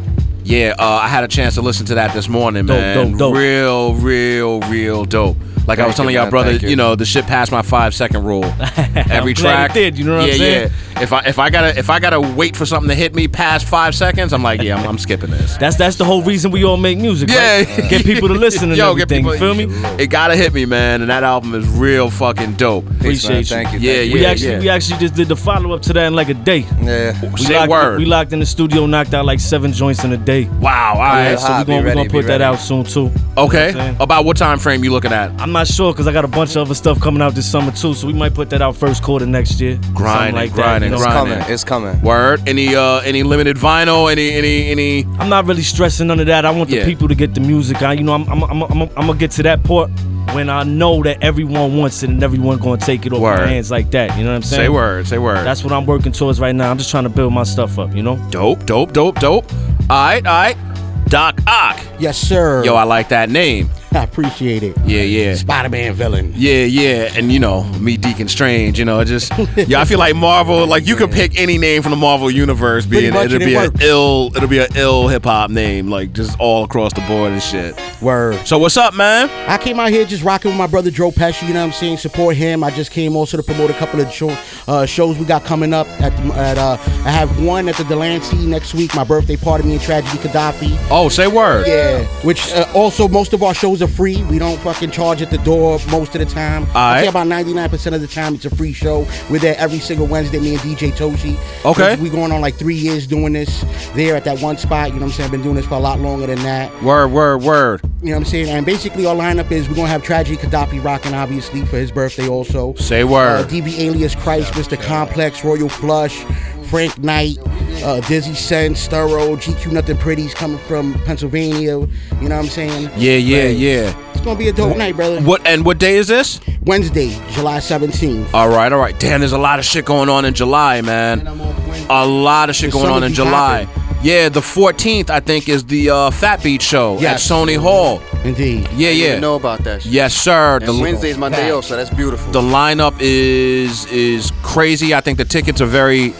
Yeah, uh, I had a chance to listen to that this morning, Dope, man. dope, dope. Real, real, real dope. Like I was telling you, y'all, brother, you. you. know, the shit passed my five second rule. Every I'm glad track it did, you know what I'm yeah, saying? Yeah, If I if I gotta if I gotta wait for something to hit me past five seconds, I'm like, yeah, I'm, I'm skipping this. That's that's the whole reason we all make music. Yeah, right? get people to listen and Yo, get people- you feel me? It gotta hit me, man, and that album is real fucking dope. Appreciate you. Thank you. Yeah, yeah, we actually yeah. we actually just did the follow up to that in like a day. Yeah. We Say locked, word. We locked in the studio, knocked out like seven joints in a day. Wow, all right. so we're gonna, we gonna put that out soon too. You know what Okay. About what time frame you looking at? I'm not sure because I got a bunch of other stuff coming out this summer too, so we might put that out first quarter next year. Grinding, like grinding, that, you know? grinding. It's coming. Word. Any uh any limited vinyl? Any any any? I'm not really stressing none of that. I want the Yeah. people to get the music. I, you know, I'm, I'm, I'm, I'm, I'm gonna get to that part when I know that everyone wants it and everyone gonna take it off Word. my hands like that. You know what I'm saying? Say word. Say word. That's what I'm working towards right now. I'm just trying to build my stuff up. You know? Dope, dope, dope, dope. All right, all right. Doc Ahk. Yes, sir. Yo, I like that name. I appreciate it. Yeah, yeah. Spider-Man villain. Yeah, yeah, and you know me, Deacon Strange. You know, just yeah. I feel like Marvel. Like you could pick any name from the Marvel universe, being it'll it be an ill, it'll be an ill hip hop name, like just all across the board and shit. Word. So what's up, man? I came out here just rocking with my brother Dro Peshi. You know what I'm saying? Support him. I just came also to promote a couple of show, uh, shows we got coming up. At, at uh, I have one at the Delancey next week. My birthday party, me and Tragedy Khadafi. Oh, say word. Yeah. Which uh, also most of our shows are free. We don't fucking charge at the door most of the time. I Aight. say about 99% of the time it's a free show. We're there every single Wednesday. Me and DJ Toshi. Okay. We going on like three years doing this there at that one spot. You know what I'm saying? I've been doing this for a lot longer than that. Word, word, word. You know what I'm saying? And basically, our lineup is we're gonna have Tragedy Khadafi rocking, obviously, for his birthday also. Say word. Uh, DV Alias Khryst, Mr. Complex, Royal Flush, Frank Knight, uh, Dizzy Sense, Thorough, GQ Nothing Pretty's coming from Pennsylvania. You know what I'm saying? Yeah, yeah, Like, yeah. It's gonna be a dope night, brother. What and what day is this? Wednesday, July 17th. All right, all right. Damn, there's a lot of shit going on in July, man. A lot of shit The going on in be July. Yeah, the 14th, I think, is the uh, Fat Beat show Yes. at Sony Hall. Indeed. Yeah, I didn't yeah. know about that. Shit. Yes, sir. And Wednesday's my day off, so that's beautiful. The lineup is is crazy. I think the tickets are very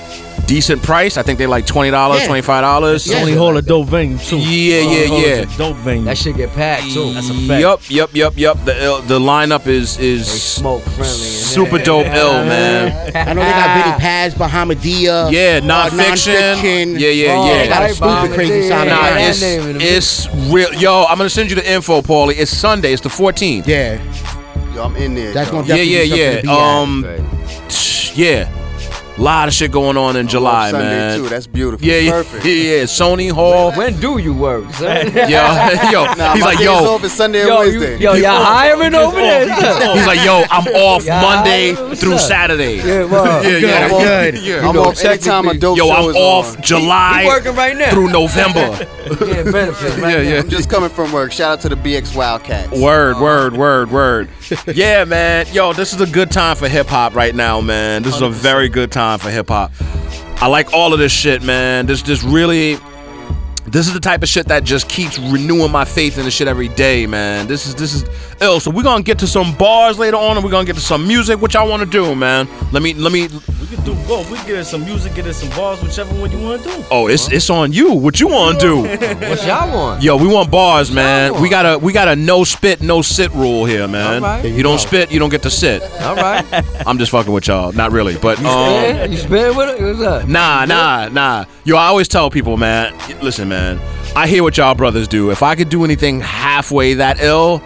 decent price. I think they're like twenty dollars, Yeah. twenty five dollars. Sony Hall a dope venue too. Yeah, Sony yeah, yeah. a dope venue. That shit get packed too. That's a fact. Yup, yup, yup, yup. The uh, the lineup is is smoke friendly. super dope ill, man. I know they got Vinnie Paz, Bahamadia. Yeah, uh, Non Phixion. nonfiction. Yeah, yeah, Oh, yeah. They got a stupid crazy side of Nah, that. it's, it's real. Yo, I'm gonna send you the info, Pauly. It's Sunday. It's the 14th. Yeah. Yo, I'm in there. That's yo. gonna Yeah, definitely yeah, be yeah. something to be at. Um, yeah. Lot of shit going on in July, Sunday man. too. That's beautiful. Yeah, yeah, Perfect. yeah, yeah. Sony Hall. When do you work, son? Yeah, yo, Nah, he's like, yo, off is Sunday and Yo, you- Wednesday. yo, y'all hiring over there? He's like, yo, I'm off Yeah, Monday through up? Saturday. Yeah, well, yeah, yeah, I'm off- yeah. I'm yeah. off anytime a dope Yo, show I'm is off on. July He working right now. through November. Yeah, benefits right yeah, yeah. I'm just coming from work. Shout out to the BX Wildcats. Word, word, word, word. yeah, man. Yo, this is a good time for hip hop right now, man. This is a very good time for hip hop. I like all of this shit, man. This this really this is the type of shit that just keeps renewing my faith in the shit every day, man. This is this is ill. So we're gonna get to some bars later on and we're gonna get to some music, which I wanna do, man. Let me let me can do both. We can get in some music, get in some bars, whichever one you want to do. Oh, it's it's on you. What you wanna do? What y'all want? Yo, we want bars, man. We got a we got a no spit, no sit rule here, man. All right. You, you don't go. spit, you don't get to sit. All right. I'm just fucking with y'all. Not really, but um, Spin? You spin with it? What's up? nah, nah, nah. Yo, I always tell people, man. Listen, man. I hear what y'all brothers do. If I could do anything halfway that ill,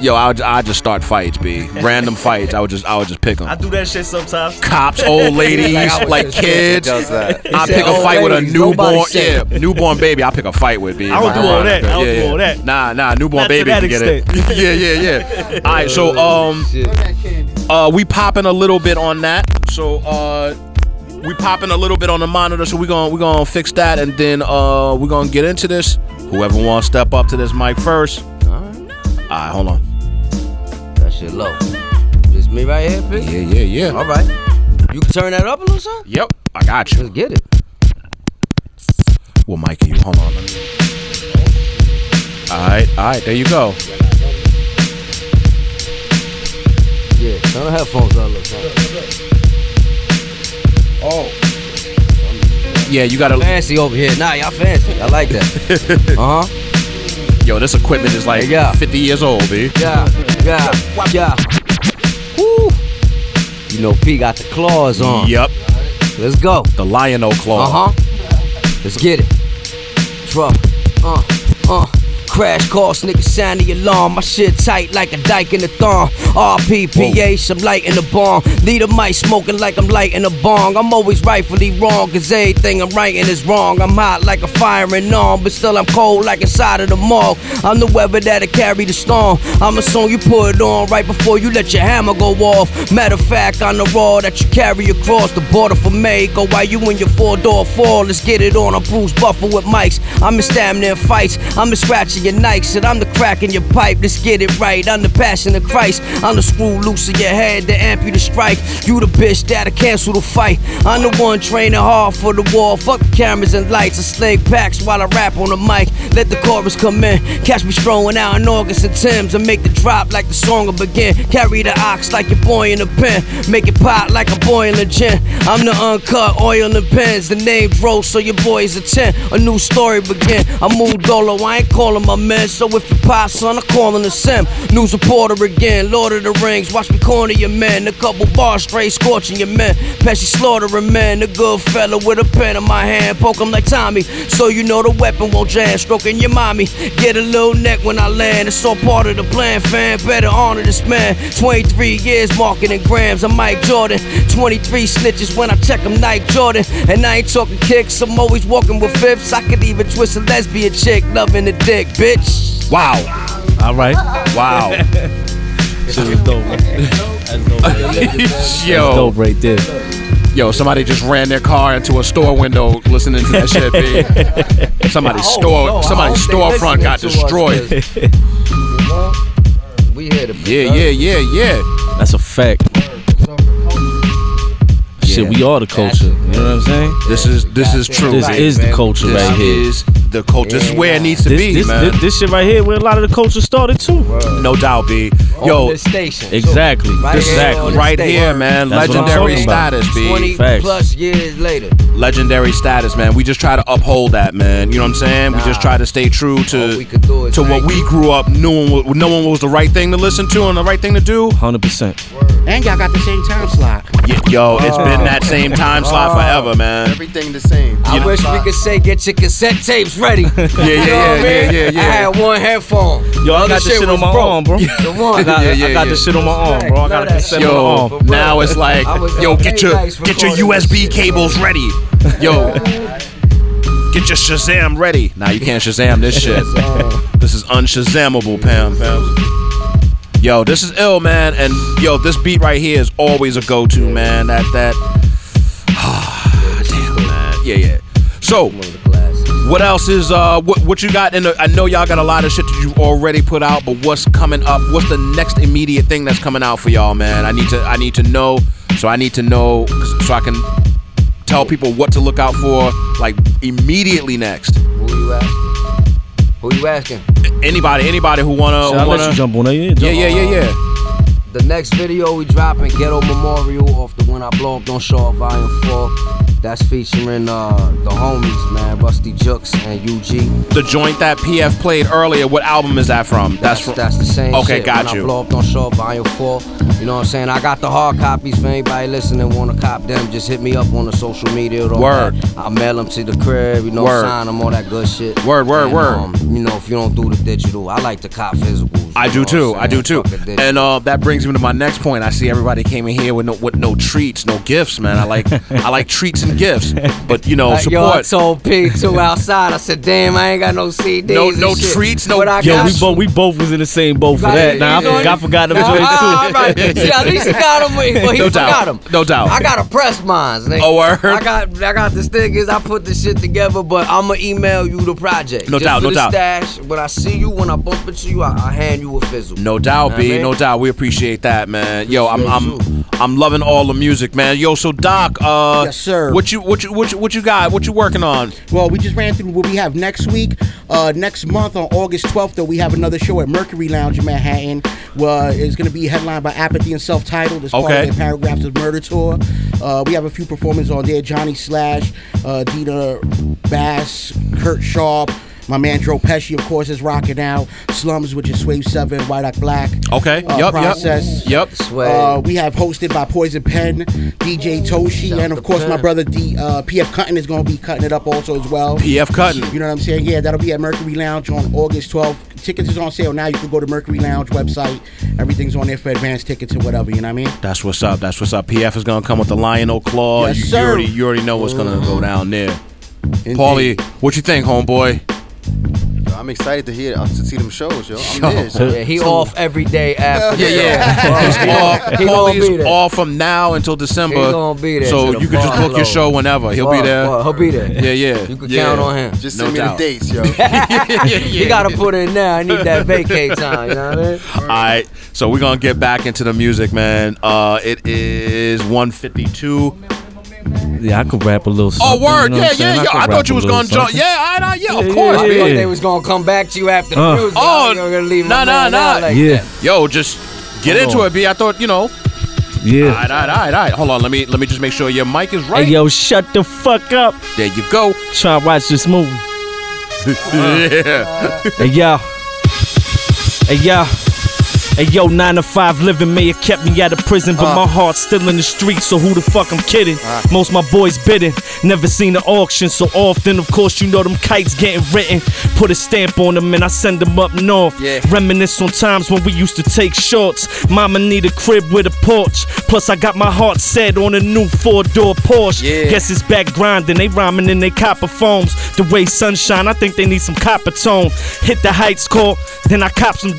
Yo, I would, I just start fights, b. Random fights. I would just I would just pick them. I do that shit sometimes. Cops, old ladies, Like, like, kids. Does that. I He pick a old fight with a newborn. Yeah, newborn baby. I pick a fight with. B. I don't do all that. I don't do all that. Nah, nah, newborn Not to baby that can get it. yeah, yeah, yeah. All right, so um, uh, we popping a little bit on that. So uh, we popping a little bit on the monitor. So we gonna we gonna fix that, and then uh, we gonna get into this. Whoever wants to step up to this mic first. All right, hold on. That shit low. Just me right here, bitch? Yeah, yeah, yeah. All right. You can turn that up a little, son? Yep, I got you. Let's get it. Well, mic are you? Hold on. All right, all right, there you go. Yeah, turn the headphones up a little, son. Oh. Yeah, you gotta fancy over here. Nah, y'all fancy. I like that. uh huh. Yo, this equipment is like Yeah. 50 years old, B. Yeah, yeah, yeah. Woo. You know, P got the claws on. Yep. Let's go. The Lionel claw. Uh huh. Let's get it. Drop. Uh, uh. Crash course, nigga, sound the alarm. My shit tight like a dyke in the thong. RPPH, some light in the bomb. Lead a mic smoking like I'm lighting a bong. I'm always rightfully wrong, cause everything I'm writing is wrong. I'm hot like a firing on, but still I'm cold like inside of the mall. I'm the weather that'll carry the storm. I'm a song you put on right before you let your hammer go off. Matter of fact, I'm the raw that you carry across the border for Mexico while you in your four door fall. Let's get it on. I'm Bruce Buffer with mics. I'm in stamina in fights. I'm in scratching your nikes and I'm the crack in your pipe. Let's get it right. I'm the passion of Christ. I'm the screw loose in your head to amp you to strike. You the bitch that'll cancel the fight. I'm the one training hard for the war. Fuck the cameras and lights. I sling packs while I rap on the mic. Let the chorus come in. Catch me strolling out in August and Tim's and make the drop like the song will begin. Carry the ox like your boy in a pen. Make it pop like a boy in boiling gin. I'm the uncut oil and pens. The name Dro, so your boy is a 10. A new story begin. I move dolo, I ain't calling my men. So if you pop, son, I'm calling a sim. News reporter again. Lord of the Rings, watch me corner your men. A couple bars straight scorching your men. Pesci slaughtering men. A good fella with a pen in my hand. Poke him like Tommy. So you know the weapon won't jam. Stroking your mommy. Get a little neck when I land. It's all part of the plan, fam. Better honor this man. 23 years marking marketing grams. I'm Mike Jordan. 23 snitches when I check him Nike Jordan. And I ain't talking kicks. I'm always walking with fifths. I could even twist a lesbian chick. Loving the dick, bitch. Wow. All right. Wow. Shit was dope. That's dope. That's Yo. dope right there. Yo, somebody just ran their car into a store window listening to that shit, B. Somebody's store, somebody's storefront got destroyed. We here to Yeah, yeah, yeah, yeah. That's a fact. Shit, we are the culture. You know what I'm saying? This is this is true. This is the culture right here. This right here. is the culture. This is where it needs to This, be, this, man. this, this shit right here, where a lot of the culture started too. no doubt, B. On Yo, this station. Exactly. this exactly. is right here, man. That's Legendary status, B. 20 Facts. plus years later. Legendary status, man. We just try to uphold that, man. You know what I'm saying? We just try to stay true to we could to what we grew up knowing. What, knowing what was the right thing to listen to and the right thing to do. Hundred percent. And y'all got the same time slot. Yeah, yo, it's been that same time slot oh. forever, man. Everything the same. I wish we could say get your cassette tapes ready. yeah, yeah, yeah, yeah, yeah, yeah. I had one headphone. Yo, I Other got this shit on was my broke. arm, bro. The one. I got, Yeah, yeah, I got yeah. this shit on my arm, bro. I got a cassette on my Yo, arm. now it's like, I was- yo, get your Payback's get your recording this USB shit, cables ready. Yo, get your Shazam ready. Nah, you can't Shazam this shit. This is unshazamable, Pam. Pam. Yo, this is ill, man. And yo, this beat right here is always a go-to, man. That that. Damn, man. Yeah, yeah. So, what else is uh what what you got in the I know y'all got a lot of shit that you've already put out, but what's coming up? What's the next immediate thing that's coming out for y'all, man? I need to I need to know. So I need to know so I can tell people what to look out for like immediately next. Who are you asking? Who you asking? Anybody, anybody who wanna, who I'll wanna let you jump on that. Yeah, Yeah, yeah, yeah, yeah. The next video we dropping, Ghetto Memorial off the When I Blow Up Don't Show Up Volume 4. That's featuring uh, the homies, man, Rusty Juxx and UG. The joint that PF played earlier, what album is that from? That's, from That's the same Okay, shit. got when you. I blow up, don't show up, volume four. You know what I'm saying? I got the hard copies for anybody listening want to cop them. Just hit me up on the social media. Word. that. I'll mail them to the crib, you know, Word. sign them, all that good shit. Word, word, And, word. Um, you know, if you don't do the digital, I like to cop physicals. I do too. I do too. Fuck the digital. And uh, that brings me to my next point. I see everybody came in here with no with no treats, no gifts, man. I like I like treats and gifts, but you know Uh, Yo, I told P two outside. I said, "Damn, I ain't got no CDs. No- and no shit. treats, no- But I Yo, got we both we both was in the same boat for Right, that. Nah, I forgot, I it. forgot them Nah, joints too. all right. See, at least he got them. Well, he No forgot doubt. them. No doubt. I got a press mines. nigga. Oh, word? I got I got the stickers. I put the shit together, but I'ma email you the project. No Just doubt, for no the doubt. Stash. When I see you, when I bump into you, I, I hand you a fizzle. No doubt, Know B. mean? No doubt. We appreciate that, man. Yo, I'm I'm I'm loving all the music, man. Yo, so Doc, uh, Yes, sir. What you what you what you, what you got? What you working on? Well, we just ran through what we have next week. Uh, next month on August 12th, though, we have another show at Mercury Lounge in Manhattan. Well, it's going to be headlined by Apathy and Celph Titled as part Okay. of their Paragraphs of Murder tour. Uh, we have a few performers on there Johnny Slash, uh, Dina Bass, Kurt Sharp. My man Dro Peshi, of course, is rocking out. Slums, which is Swave 7, White Out Black. Okay. Uh, Yup, yup. Process. Yup. Uh, we have hosted by Poison Pen, DJ Toshi, and of course my brother D, uh, PF Cuttin is going to be cutting it up also as well. PF Cuttin. You know what I'm saying? Yeah, that'll be at Mercury Lounge on August 12th. Tickets is on sale now. You can go to Mercury Lounge website. Everything's on there for advance tickets and whatever. You know what I mean? That's what's up. That's what's up. PF is gonna come with the lion o claw. Yes, you, you sir. already you already know what's gonna go down there. Indeed. Pauly, what you think, homeboy? Yo, I'm excited to hear uh, to see them shows, yo. I'm there. so- Yeah, he so- off every day after. Yeah, the yeah. He's He off. he gonna Pauly's be there. off from now until December. He gonna be there So you can just bar book your show whenever. He'll Bar- be there. bar- he'll be there. Yeah, yeah. You can yeah. count on him. Just No send me doubt. the dates, yo. You gotta put in now. I need that vacate time. You know what I mean? All right, so we're gonna get back into the music, man. Uh, it is 152. Yeah, I could rap a little. Oh, something, word, you know yeah, what yeah, I yeah. I thought you was gonna jump. Yeah, I, I, yeah, of Yeah, course, yeah, I B. thought they was gonna come back to you after the Uh. music. Oh, you gonna leave nah, my nah, man nah. like Yeah. that. Yo, just get Hold into on. it, B. I thought, you know. Yeah. All right, all right, all right, all right. Hold on, let me let me just make sure your mic is right. Hey, yo, shut the fuck up. There you go. Try to watch this movie. yeah. Hey, yo. Hey, yo. Hey yo, 9 to 5 living may have kept me out of prison, but uh. my heart's still in the streets, so who the fuck I'm kidding? Uh. Most my boys bidding, never seen an auction so often. Of course, you know them kites getting written. Put a stamp on them and I send them up north. Reminisce on times when we used to take shorts. Mama need a crib with a porch. Plus, I got my heart set on a new four door Porsche. Guess it's back grinding, they rhyming in they copper foams. The way sunshine, I think they need some copper tone. Hit the heights call, then I cop some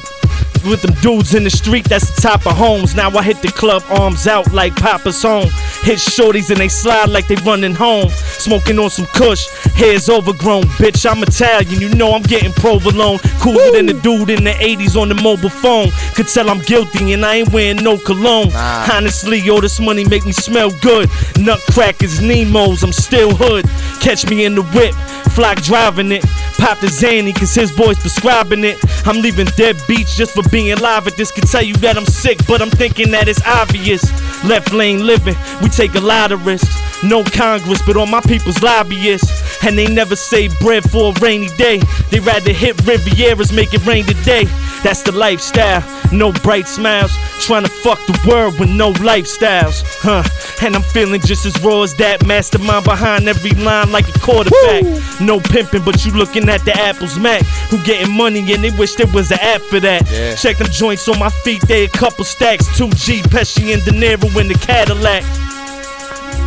with them dudes in the street, that's the top of homes. Now I hit the club, arms out like Papa's home. Hit shorties and they slide like they running home. Smoking on some kush, hair's overgrown. Bitch, I'm Italian, you know I'm getting provolone. Cooler than the dude in the 80s on the mobile phone. Could tell I'm guilty and I ain't wearing no cologne. Honestly, all this money make me smell good. Nutcrackers, Nemos, I'm still hood. Catch me in the whip, flock driving it. Pop the Zanny, cause his boys prescribing it. I'm leaving dead beats just for being live at this. could tell you that I'm sick, but I'm thinking that it's obvious. Left lane living, we take a lot of risks. No Congress, but all my people's lobbyists. And they never save bread for a rainy day. They rather hit Rivieras, make it rain today. That's the lifestyle. No bright smiles. Trying to fuck the world with no lifestyles. Huh. And I'm feeling just as raw as that mastermind behind every line like a quarterback. No pimping, but you looking at the Apple's Mac. Who getting money and they wish there was an app for that. Yeah. Check them joints on my feet, they a couple stacks. 2G, Pesci, and De Niro in the Cadillac.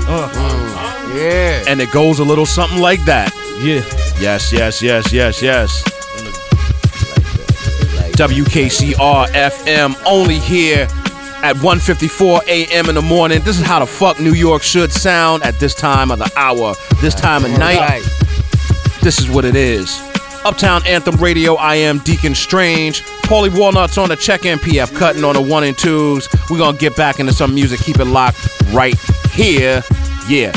Uh. Yeah. And it goes a little something like that. Yeah. Yes, yes, yes, yes, yes. WKCR FM only here at 1:54 a.m. in the morning. This is how the fuck New York should sound at this time of the hour, this time of night. This is what it is. Uptown Anthem Radio, I am Deacon Strange. Pauly Wallnutz on the check-in, PF Cuttin on the one and twos. We're gonna get back into some music. Keep it locked right here. Yeah,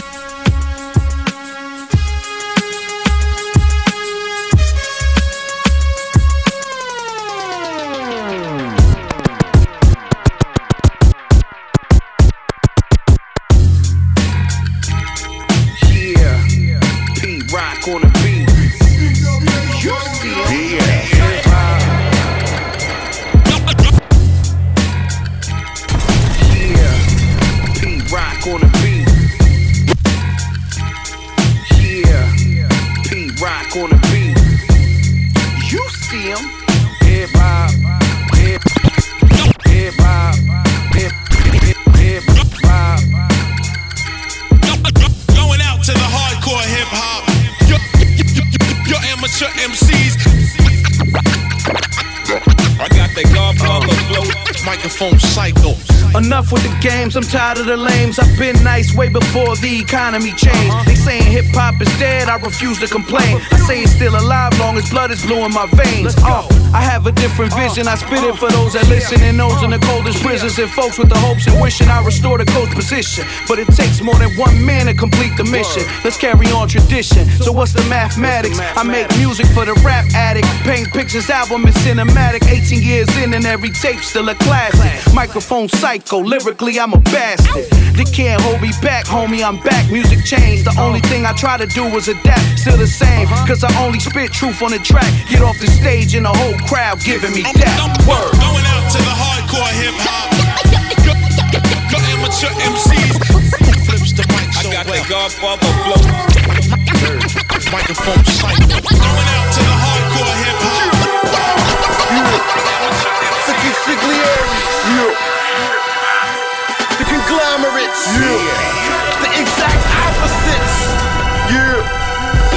Rock on the beat. Yeah, Pete Rock on the beat. You see him. Hip hop. Going out to the hardcore hip hop. Your, amateur MCs. I got the Godfather microphone psycho. Enough with the games, I'm tired of the lames. I've been nice way before the economy changed. They saying hip hop is dead, I refuse to complain. I say it's still alive, long as blood is blue in my veins. Oh, I have a different vision, I spit it for those that listen and those in the coldest prisons and folks with the hopes and wishing I restore the coach position. But it takes more than one man to complete the mission. Let's carry on tradition. So what's the mathematics? I make music for the rap addict. Paint pictures, album is cinematic. 18 years in and every tape still a classic. Microphone psycho, lyrically I'm a bastard. They can't hold me back, homie, I'm back. Music changed. The only thing I try to do is adapt, still the same. Uh-huh. Cause I only spit truth on the track. Get off the stage and the whole crowd giving me that word. Going out to the hardcore hip hop. Your amateur MCs. Who flips the mic so I got the Godfather flow. Microphone psycho. Going out to the hardcore The consigliaries. The conglomerates. The exact opposites. Yeah.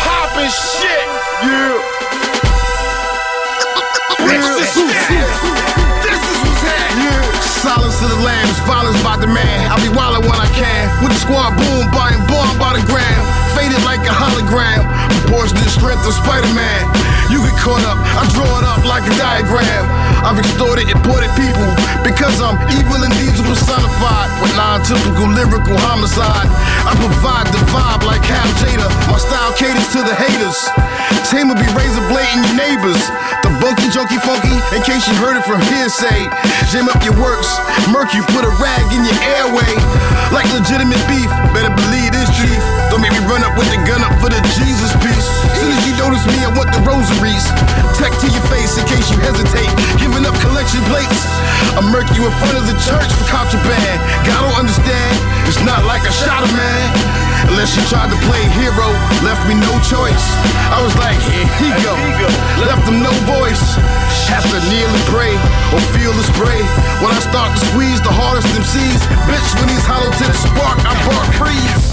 Poppin' shit. Yeah. Bitch, this is This is what's happening. Silence of the lambs, violence by demand. I be wildin' when I can. With the squad boom, buying bomb by the gram. Faded like a hologram. Proportionate strength of Spider-Man. You get caught up, I draw it up like a diagram. I've extorted, imported people because I'm evil and diesel personified with non-typical lyrical homicide. I provide the vibe like Hal Jada. My style caters to the haters. Tame will be razor blade in your neighbors. The bunky, junky, funky, in case you heard it from hearsay. Jam up your works, murk you, put a rag in your airway. Like legitimate beef, better believe this chief. Don't make me run up with the gun up for the Jesus piece. Soon as you notice me, I want the rosaries. Tech to your face in case you hesitate. Giving up collection plates. I murk you in front of the church for contraband. God don't understand, it's not like I shot a man. Unless you tried to play hero, left me no choice. I was like, here he go. Left him no voice. Have to and pray or feel the spray. When I start to squeeze the hardest MCs, bitch, when these hollow tips spark, I bark freeze.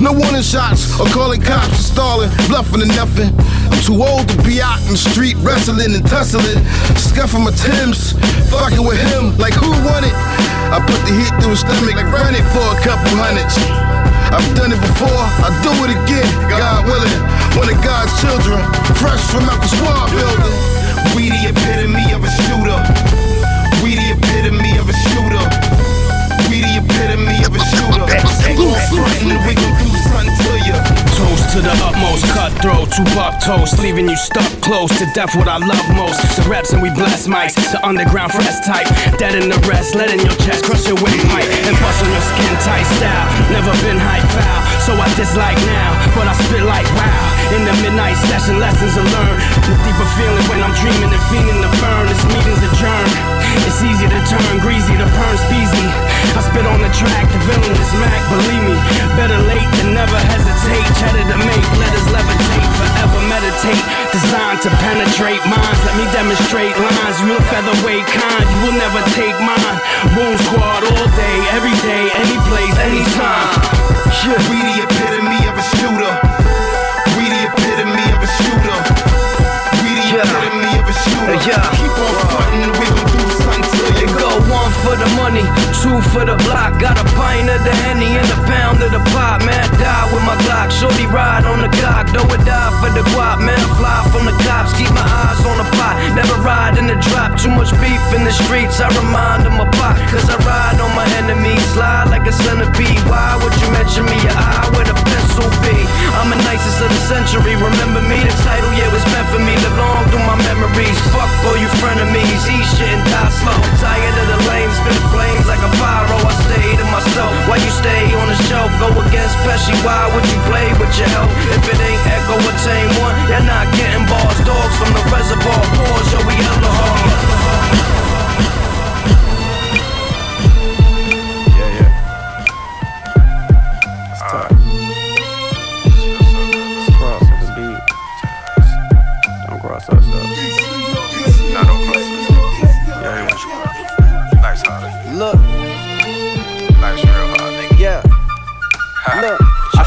No warning shots or calling cops or stalling, bluffing and nothing. I'm too old to be out in the street wrestling and tussling, scuffing my Timbs, fucking with him like who won it? I put the heat through his stomach, like run it for a couple hundreds. I've done it before, I do it again, God willing. One of God's children, fresh from out the squad building. We the epitome of a shooter. We the epitome of a shooter. We the epitome of a shooter. Ain't gon' frontin', we gon' do something to the utmost, cutthroat, Tupac toast, leaving you stuck close to death. What I love most, the raps and we blast mics, the underground fresh type, dead in the rest, let in your chest, crush your windpipe, and bust on your skin tight style. Never been hype foul, so I dislike now, but I spit like wow. In the midnight session, lessons to learn. The deeper feeling when I'm dreaming and feeling the burn. This meeting's adjourned. It's easy to turn greasy, to perm speezy. I spit on the track, the villain is Mac, believe me. Better late than never hesitate. Cheddar to make, letters levitate, forever meditate. Designed to penetrate minds, let me demonstrate lines. You a featherweight kind, you will never take mine. Boom squad all day, every day, any place, anytime. Yeah. We the epitome of a shooter. We the epitome of a shooter. We the epitome of a shooter. Keep on frontin', we gon' do something to It go one for the money, two for the block. Got a pint of the henny and a pound of the pot. Man, die with my Glock. Shorty ride on the cock. Though it die for the guap. Man, fly from the cops. Keep my eyes on the pot. Never ride in the drop. Too much beef in the streets. I remind them of pop. Cause I ride on my enemies. Slide like a centipede. Why would you mention me? Your eye with a pencil be. I'm the nicest of the century. Remember me? The title, yeah, was meant for me. Live long through my memories. Fuck all you frenemies. Eat shit and die slow. Tired of the lame. Spit flames like a pyro. I stay to myself. Why you stay on the shelf? Go against Pesci. Why would you play with your health? If it ain't Echo or Tame One, you're not getting bars. Dogs from the reservoir. Pause, yo, we hella hard.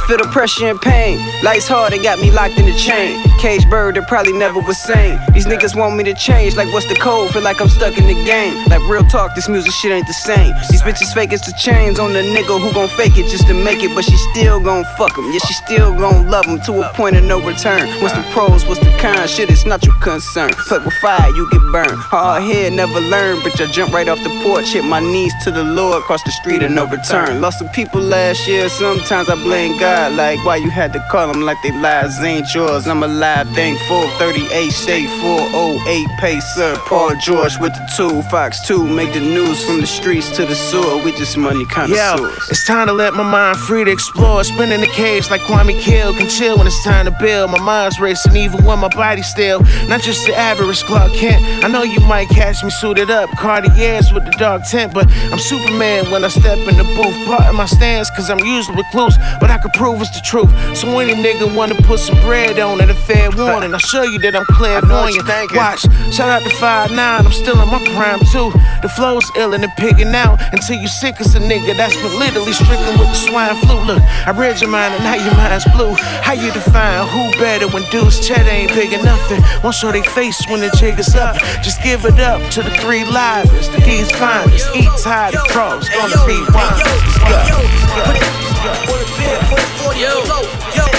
Feel the pressure and pain. Life's hard, they got me locked in the chain. Cage bird that probably never was sane. These niggas want me to change, like what's the code? Feel like I'm stuck in the game. Like real talk, this music shit ain't the same. These bitches fake as the chains on the nigga who gon' fake it just to make it, but she still gon' fuck him. Yeah, she still gon' love him to a point of no return. What's the pros, what's the cons? Shit, it's not your concern. Fuck with fire, you get burned. Hard head, never learn, bitch. I jump right off the porch, hit my knees to the Lord, cross the street and no return. Lost some people last year, sometimes I blame God. Like, why you had to call them like they lives ain't yours? I'm alive, thankful. 38 shade 408 pacer. Paul George with the two, Fox 2. Make the news from the streets to the sewer. We just money Yo, connoisseurs. it's time to let my mind free to explore. Spin in the cage like Kwame Kill. Can chill when it's time to build. My mind's racing even when my body's still. Not just the average Clark Kent. I know you might catch me suited up. Cartiers with the dark tint. But I'm Superman when I step in the booth. Part of my stance, cause I'm usually recluse. But I can prove it's the truth. So any nigga wanna put some bread on it, a fair warning. I'll show you that I'm clairvoyant. Watch, shout out to 5'9, I'm still in my prime too. The flow's illin' and pigging out until you sick as a nigga that's been literally stricken with the swine flu. Look, I read your mind and now your mind's blue. How you define who better when dudes cheddar ain't big enough and won't show they face when the jig is up? Just give it up to the three livers, the D's finest. Eat tired of crows, gonna be wine. Let's go. Yo, yo,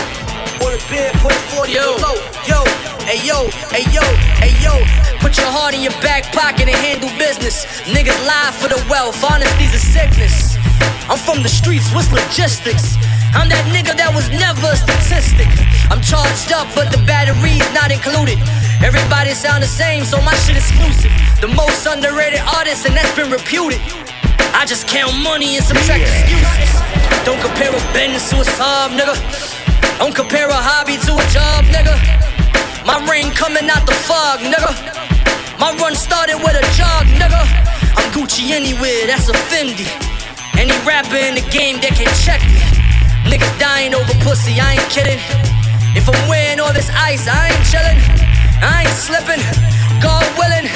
on the bed, put 40 yo, yo, hey yo, hey yo, hey yo. Put your heart in your back pocket and handle business. Niggas lie for the wealth, honesty's a sickness. I'm from the streets, what's logistics? I'm that nigga that was never a statistic. I'm charged up, but the battery's not included. Everybody sound the same, so my shit exclusive. The most underrated artist, and that's been reputed. I just count money and subtract excuses. Don't compare a Benz to a Saab, nigga. Don't compare a hobby to a job, nigga. My ring coming out the fog, nigga. My run started with a jog, nigga. I'm Gucci anywhere, that's a Fendi. Any rapper in the game that can check me. Niggas dying over pussy, I ain't kidding. If I'm wearing all this ice, I ain't chillin'. I ain't slipping, God willing.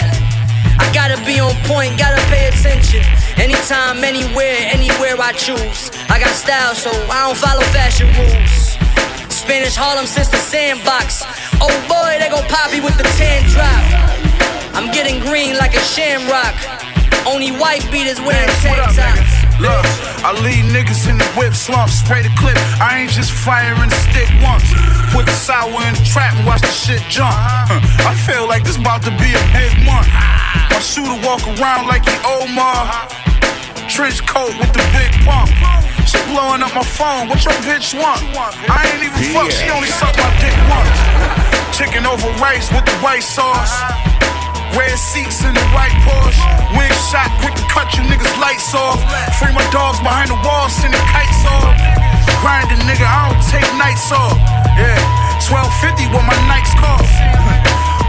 Gotta be on point, gotta pay attention. Anytime, anywhere, anywhere I choose. I got style, so I don't follow fashion rules. Spanish Harlem since the sandbox. Oh boy, they gon' pop me with the tan drop. I'm getting green like a shamrock. Only white beaters wearing tank tops. Look, I lead niggas in the whip slump, spray the clip. I ain't just firing the stick once. Put the sour in the trap and watch the shit jump. Huh, I feel like this about to be a big month. My shooter walk around like he Omar. Trench coat with the big pump. She blowing up my phone. What your bitch want? I ain't even fuck. She only suck my dick once. Chicken over rice with the white sauce. Red seats in the white Porsche. Wing shot, quick to cut you niggas lights off. Free my dogs behind the walls, sending kites off. Grinding nigga, I don't take nights off. Yeah, 1250 what my nights cost.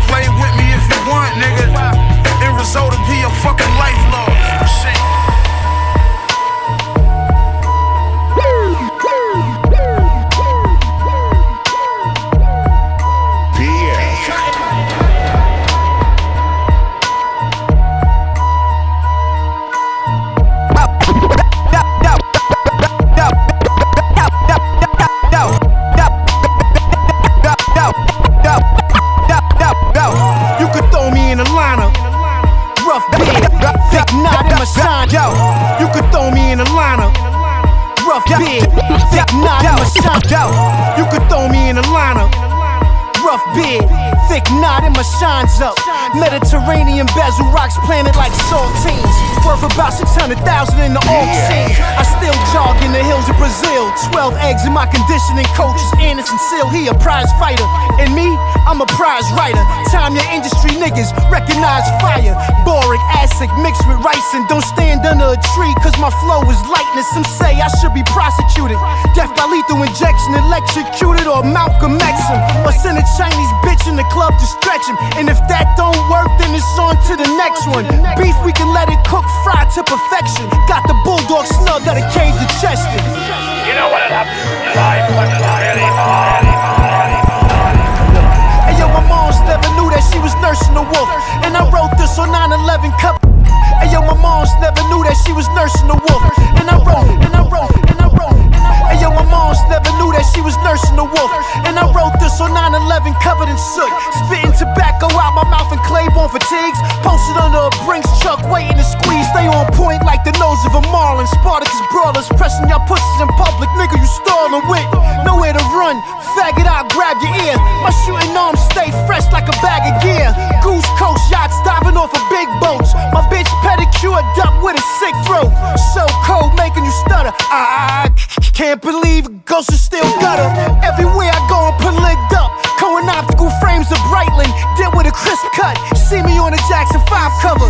Play with me if you want, nigga. End result will be your fucking life lost. Shit. Thick knot in my shine. Yo, you could throw me in a lineup. Rough beard, thick knot in my shines up. Mediterranean bezel rocks planted like saltines. Worth about 600,000 in the auction. I still jog in the hills of Brazil. 12 eggs in my conditioning coach is Anderson Seal. He a prize fighter. And me, I'm a prize writer. Time your industry niggas recognize fire. Boric acid mixed with rice and don't stand under a tree cause my flow is lightness. Some say I should be prosecuted. Death by lethal injection, electrocuted, or Malcolm X. Or send a Chinese bitch in the club to stretch him. And if that don't work, then it's on to the next one. Beef, we can let it cook, fry to perfection. Got the bulldog snug that it caved to Chester. You know what happens in life when Hey yo, my moms never knew that she was nursing a wolf. And I wrote this on 9-11 cup. Hey yo, my moms never knew that she was nursing a wolf. And I wrote, and I wrote, and I wrote. Hey yo, my moms never knew that she was nursing the wolf. And I wrote this on 9 11 covered in soot. Spitting tobacco out my mouth and Claiborne fatigues. Posted under a Brinks truck, waiting to squeeze. Stay on point like the nose of a marlin. Spartacus brawlers pressing your pussies in public. Nigga, you stalling with nowhere to run. Faggot, I'll grab your ear. My shooting arms stay fresh like a bag of gear. Goose coast yachts diving off of big boats. My bitch pedicured up with a sick throat. So cold, making you stutter. I, can't believe ghosts still gutter. Everywhere I go, I'm put up. Cohen optical frames of Brightland, did with a crisp cut. See me on the Jackson 5 cover.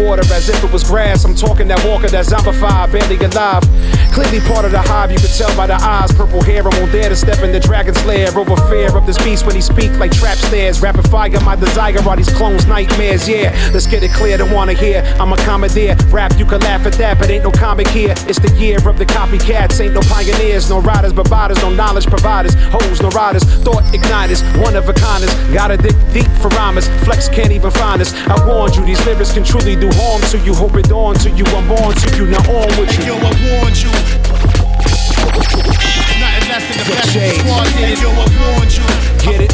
As if it was grass. Talking that walker that zombified, barely alive. Clearly part of the hive, you can tell by the eyes. Purple hair, I won't dare to step in the dragon's lair. Over fear of this beast when he speak like trap stairs. Rapid fire, my desire are these clones, nightmares. Yeah, let's get it clear, don't wanna hear. I'm a commandeer. Rap, you can laugh at that, but ain't no comic here. It's the year of the copycats. Ain't no pioneers, no riders, but bodies, no knowledge providers. Hoes, no riders, thought igniters, one of a kinders. Gotta dig deep for rhymers. Flex can't even find us. I warned you, these lyrics can truly do harm to you. Hope it on to you, I'm born to you. Now on with you. Yo, I warned you. Nothing less than the best. Squad did. Yo, I warned you. Get it?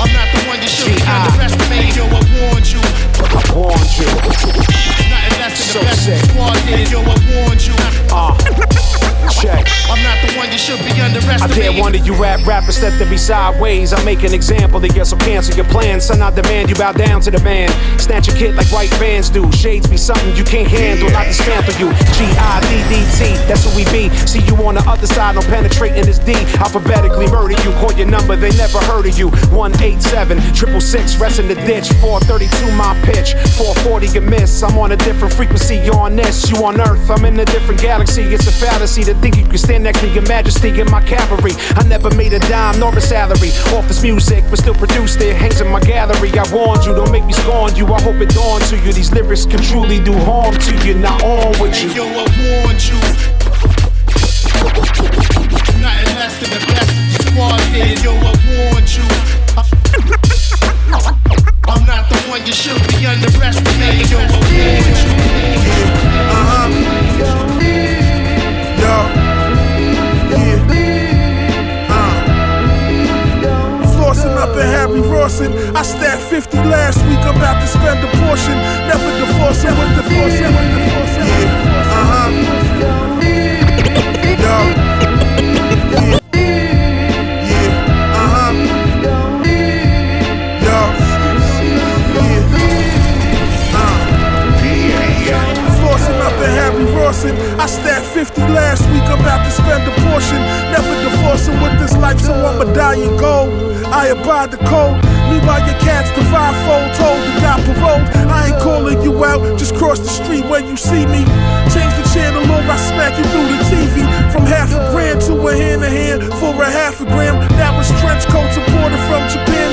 I'm not the one you should be underestimating. Yo, I warned you. I warned you. Nothing less than So the best. sick. Squad did. Yo, I warned you. Uh, check. I'm not the one you should be underestimating. I dare one of you rap rappers step to me sideways. I make an example of you, so cancel your plans. Son, I demand you bow down to the man. Snatch a kid like white fans do. Shades be something you can't handle, not dismantle you. G I D D T, that's who we be. See you on the other side, no penetrating this D. Alphabetically murder you, call your number, they never heard of you. 187, triple six, rest in the ditch. 432, my pitch. 440, you miss. I'm on a different frequency, you on this, you on Earth. I'm in a different galaxy, it's a fallacy to think you can stand next to your majesty in my cavalry. I never made a dime nor a salary off this music, but still produced it. Hangs in my gallery. I warned you, don't make me scorn you. I hope it dawns to you. These lyrics can truly do harm to you. Not on with you. Yo, I warned you. Nothing less than the best. Squad did. Yo, I warned you. I'm not the one you should be underestimating. Yo, I warned you. Flossing Harry Rawson. I stacked 50 last week. I'm about to spend a portion. Never with the forcing with the forcing. Yeah. Uh huh. Yo. I stacked 50 last week. I'm about to spend a portion. Never divorcing with this life, so I'ma die in gold. I abide the code. Meanwhile, your cats divide fold, told to die paroled. I ain't calling you out, just cross the street when you see me. Change the channel or I smack you through the TV. From half a grand to a hand to hand for a half a gram. Now it's trench coats imported from Japan and.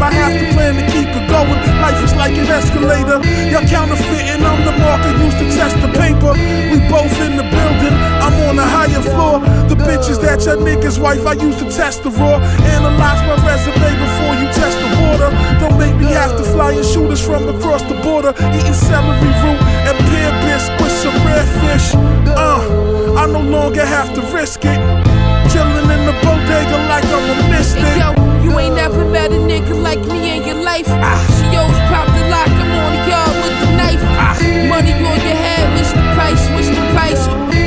I have to plan to keep it going. Life is like an escalator. Y'all counterfeiting, I'm the marker used to test the paper. We both in the building, I'm on the higher floor. The bitches that your niggas wife, I used to test the raw. Analyze my resume before you test the water. Don't make me have to fly and shoot us from across the border. Eating celery root and pear bisque with some rare fish. Uh, I no longer have to risk it. Chilling in the bodega like I'm a mystic. You ain't never met a nigga like me in your life. She always pop the lock, I'm on the yard with the knife. Money on your head, Mr. Price, the price?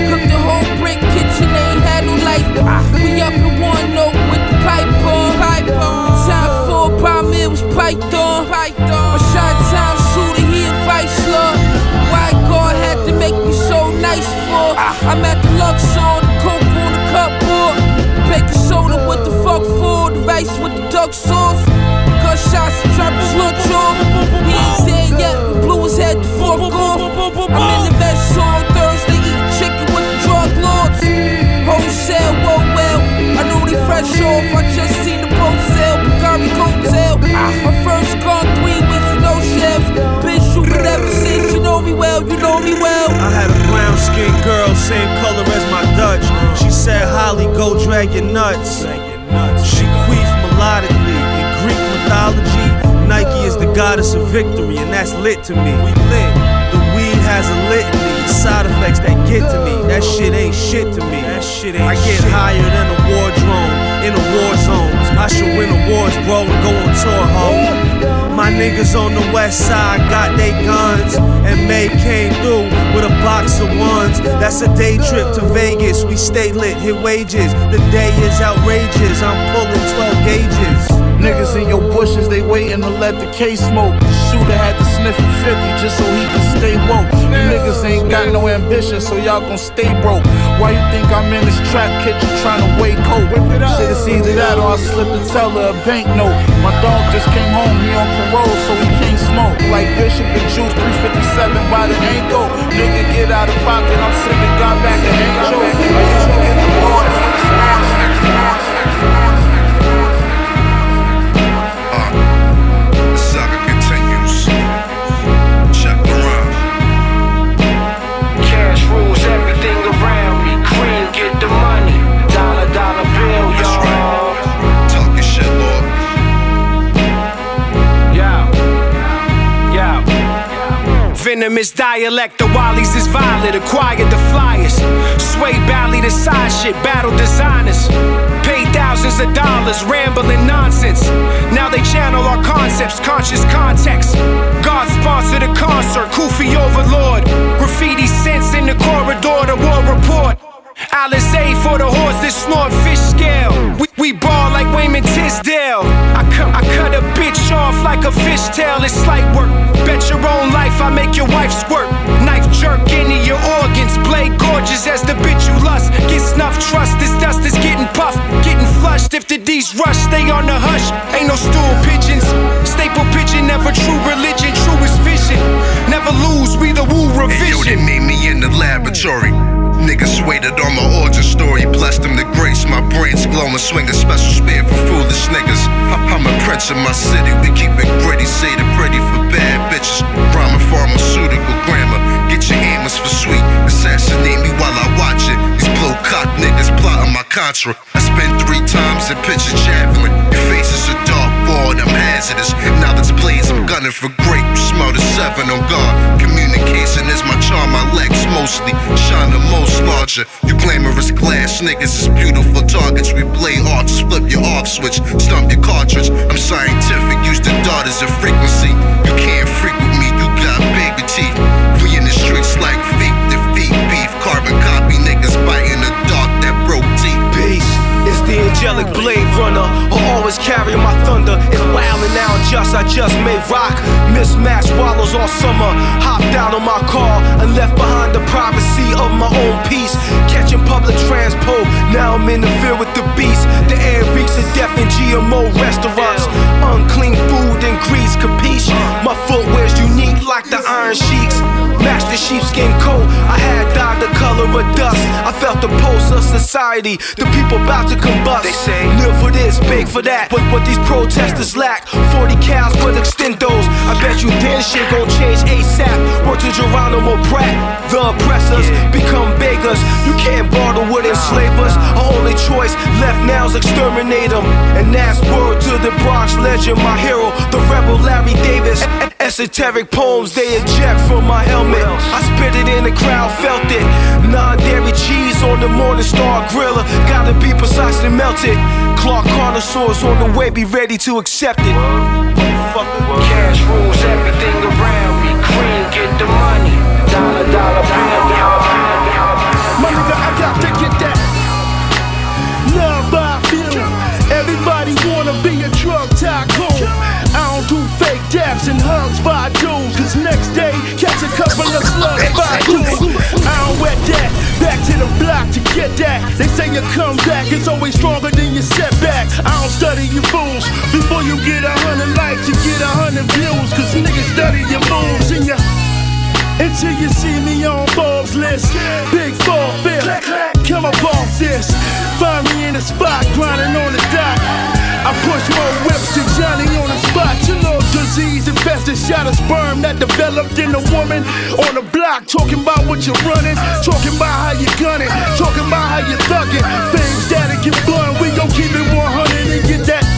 Cook the whole brick kitchen, ain't had no light. We up in one note with the pipe on. Pipe on. Time for a bomb, it was piped on. Piped on. Shot time shooter, he a vice lord. Why God had to make me so nice for? I'm at the Luxor, the coke on the cupboard. Baking soda, what the fuck for? face with the duck sauce. Gunshots and choppers launch off. He ain't there yet, blew his head to fork off. I'm in the best on Thursday, eating chicken with the drug lords. Wholesale, whoa, well, I know they fresh off. I just seen the boat sail, Picari coattail. My first gun, three with no shells. Bitch, you would ever since you know me well, you know me well. I had a brown skinned girl, same color as my Dutch. She said, Holly, go drag your nuts. She queefed melodically. In Greek mythology, Nike is the goddess of victory, and that's lit to me. We lit. The weed has a litany side effects that get to me. That shit ain't shit to me. That shit ain't I get shit. higher than a war drone in a war zone. I should win awards, bro, and go on tour, ho. My niggas on the west side got they guns, and May came through with a box of ones. That's a day trip to Vegas. We stay lit, hit wages. The day is outrageous. I'm pulling 12 gauges. Niggas in your bushes, they waiting to let the case smoke. The shooter had to sniff a 50 just so he could stay woke. You niggas ain't got no ambition, so y'all gon' stay broke. Why you think I'm in this trap kitchen trying to wake coke? Shit, it's either that or I slip and tell her a banknote. My dog just came home, he on parole, so he can't smoke. Like Bishop and Juice, 357 by the ankle. Nigga, get out of pocket, I'm sending God back to Angel. I used to get the water Yeah. Venomous dialect, the Wallies is violent, acquired the flyers. Sway Bally the side shit, battle designers. Paid thousands of dollars, rambling nonsense. Now they channel our concepts, conscious context. God sponsored a concert, Kufi overlord. Graffiti sense in the corridor, the war report. Alizé for the horse that snort fish scale. We, we ball like Wayman Tisdale. I cut, I cut a bitch off like a fishtail. It's slight work. Bet your own life, I make your wife squirt. Knife jerk into your organs. Blade gorgeous as the bitch you lust. Get snuff trust. This dust is getting puffed, getting flushed. If the D's rush, stay on the hush. Ain't no stool pigeons. Staple pigeon, never true religion. Truest vision. Never lose, we the woo Hey, yo, they revision. made me in the laboratory. Niggas waited on my origin story. Blessed them to grace. My brain's glowing. Swing a special spear for foolish niggas. I- I'm a prince in my city. We keep it gritty. Say the pretty for bad bitches. Rhyming pharmaceutical grammar. Get your hammers for sweet. Assassinate me while I watch it. These blow cock niggas plotting my contra. I spent three times in pitching javelin. Your face is a dark I'm hazardous. Now that's blades. I'm gunning for great. Smell the seven oh on guard. Communication is my charm. My legs mostly shine the most larger. You glamorous glass niggas is beautiful targets. We play arts, flip your off switch, stump your cartridge. I'm scientific, use the dart as a frequency. You can't freak with me, you got baby teeth. We in the streets like feet, defeat beef, carbon copy niggas biting the dark that broke teeth. Peace. It's the angelic blade runner. Who always carry my thunder. It's wild and now just I just made rock. Mismatched wallows all summer. Hopped out on my car and left behind the privacy of my own peace. Catching public transport, Now I'm in the field with the beast. The air reeks of death in GMO restaurants. Unclean food and grease, capiche? My footwear's unique like the iron sheets. Match the sheepskin coat. I had dyed the color of dust. I felt the pulse of society. The people about to combust. They say, live for this, beg for that. But what these protesters lack 40 cows extend those. I bet you then shit gon' change ASAP. Word to Geronimo Pratt. The oppressors become beggars. You can't barter with enslavers. Our only choice left now is exterminate them. And that's word to the Bronx legend, my hero, the rebel Larry Davis. Esoteric poems they eject from my helmet. I spit it in the crowd, felt it. Non dairy cheese on the Morningstar griller. Gotta be precisely melted. Clark connoisseurs on the way, be ready to accept it. Cash rules everything around me. Cream, get the money. Dollar, dollar bill. My nigga, I got and hugs by dudes. Cause next day, catch a couple of slugs by dudes. I don't wet that. Back to the block to get that. They say your comeback is always stronger than your setback. I don't study your fools. Before you get a hundred likes, you get a hundred views. Cause niggas study your moves and your until you see me on Forbes list. Big four fifth. Come up off this. Find me in the spot, grinding on the dot. I push more whips than Johnny on the spot. You know, just disease infested shot of sperm that developed in a woman on the block. Talking about what you're running, talking about how you gunning, talking about how you thugging. Things that'll get blunt, we gon' keep it 100 and get that.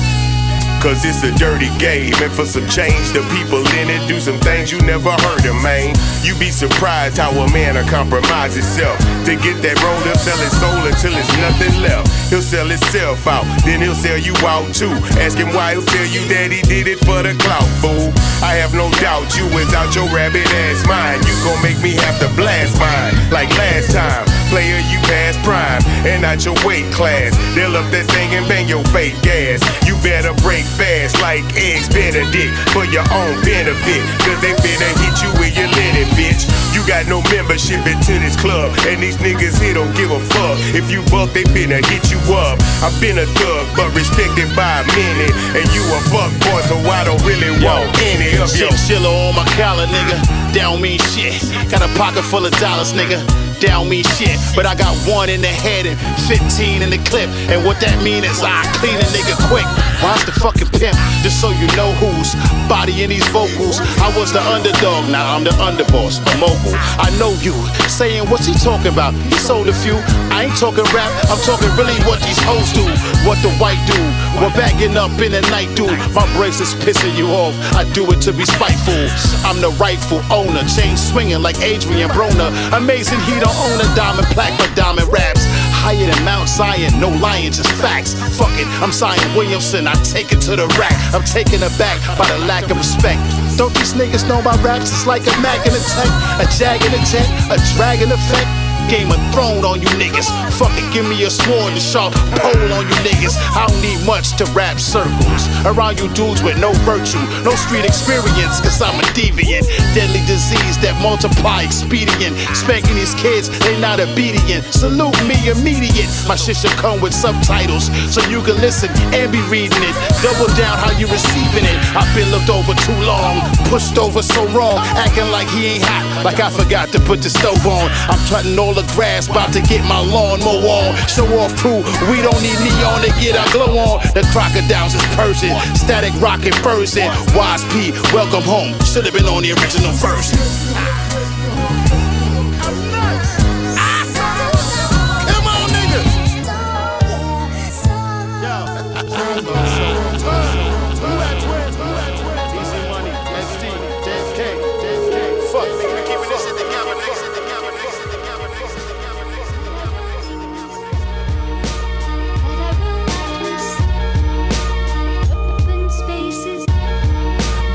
Cause it's a dirty game, and for some change, the people in it do some things you never heard of, man. You be surprised how a man will compromise himself to get that roll up, sell his soul until there's nothing left. He'll sell himself out, then he'll sell you out too. Ask him why, he'll tell you that he did it for the clout, fool. I have no doubt you was out your rabbit ass mind. You gon' make me have to blast mine like last time. Player, you past prime and not your weight class. They'll up that thing and bang your fake gas. You better break fast like eggs Benedict for your own benefit. Cause they finna hit you with your linen, bitch. You got no membership into this club, and these niggas here don't give a fuck. If you buck, they finna hit you up. I've been a thug, but respected by many. And you a fuck boy, so I don't really want any of your Chinchilla on my collar, nigga. Down mean shit. Got a pocket full of dollars, nigga. Down mean shit. But I got one in the head and 15 in the clip. And what that mean is I clean a nigga quick. Watch the fucking pimp, just so you know who's body in these vocals. I was the underdog, now I'm the underboss, a mogul. I know you saying what's he talking about? He sold a few. I ain't talking rap, I'm talking really what these hoes do. What the white do. We're backing up in the night, dude. My brakes is pissing you off. I do it to be spiteful. I'm the rightful owner, chain swinging like Adrien Broner. Amazing he don't own a diamond plaque but diamond raps. Higher than Mount Zion, no lying, just facts. Fuck it, I'm Zion Williamson, I take it to the rack. I'm taken aback by the lack of respect. Don't these niggas know my raps? It's like a Mac in a tank, a jag in a tent, a dragon effect. Game of Thrones on you niggas. Fucking give me a sword and sharp pole on you niggas. I don't need much to wrap circles. Around you dudes with no virtue, no street experience, cause I'm a deviant. Deadly disease that multiply expedient. Spanking these kids, they not obedient. Salute me immediate. My shit should come with subtitles so you can listen and be reading it. Double down how you receiving it. I've been looked over too long, pushed over so wrong, acting like he ain't hot, like I forgot to put the stove on. I'm cutting all the grass, about to get my lawn mow on. Show off crew, we don't need neon to get our glow on. The crocodiles is person, static rockin' person. Wise P, welcome home. Should have been on the original version.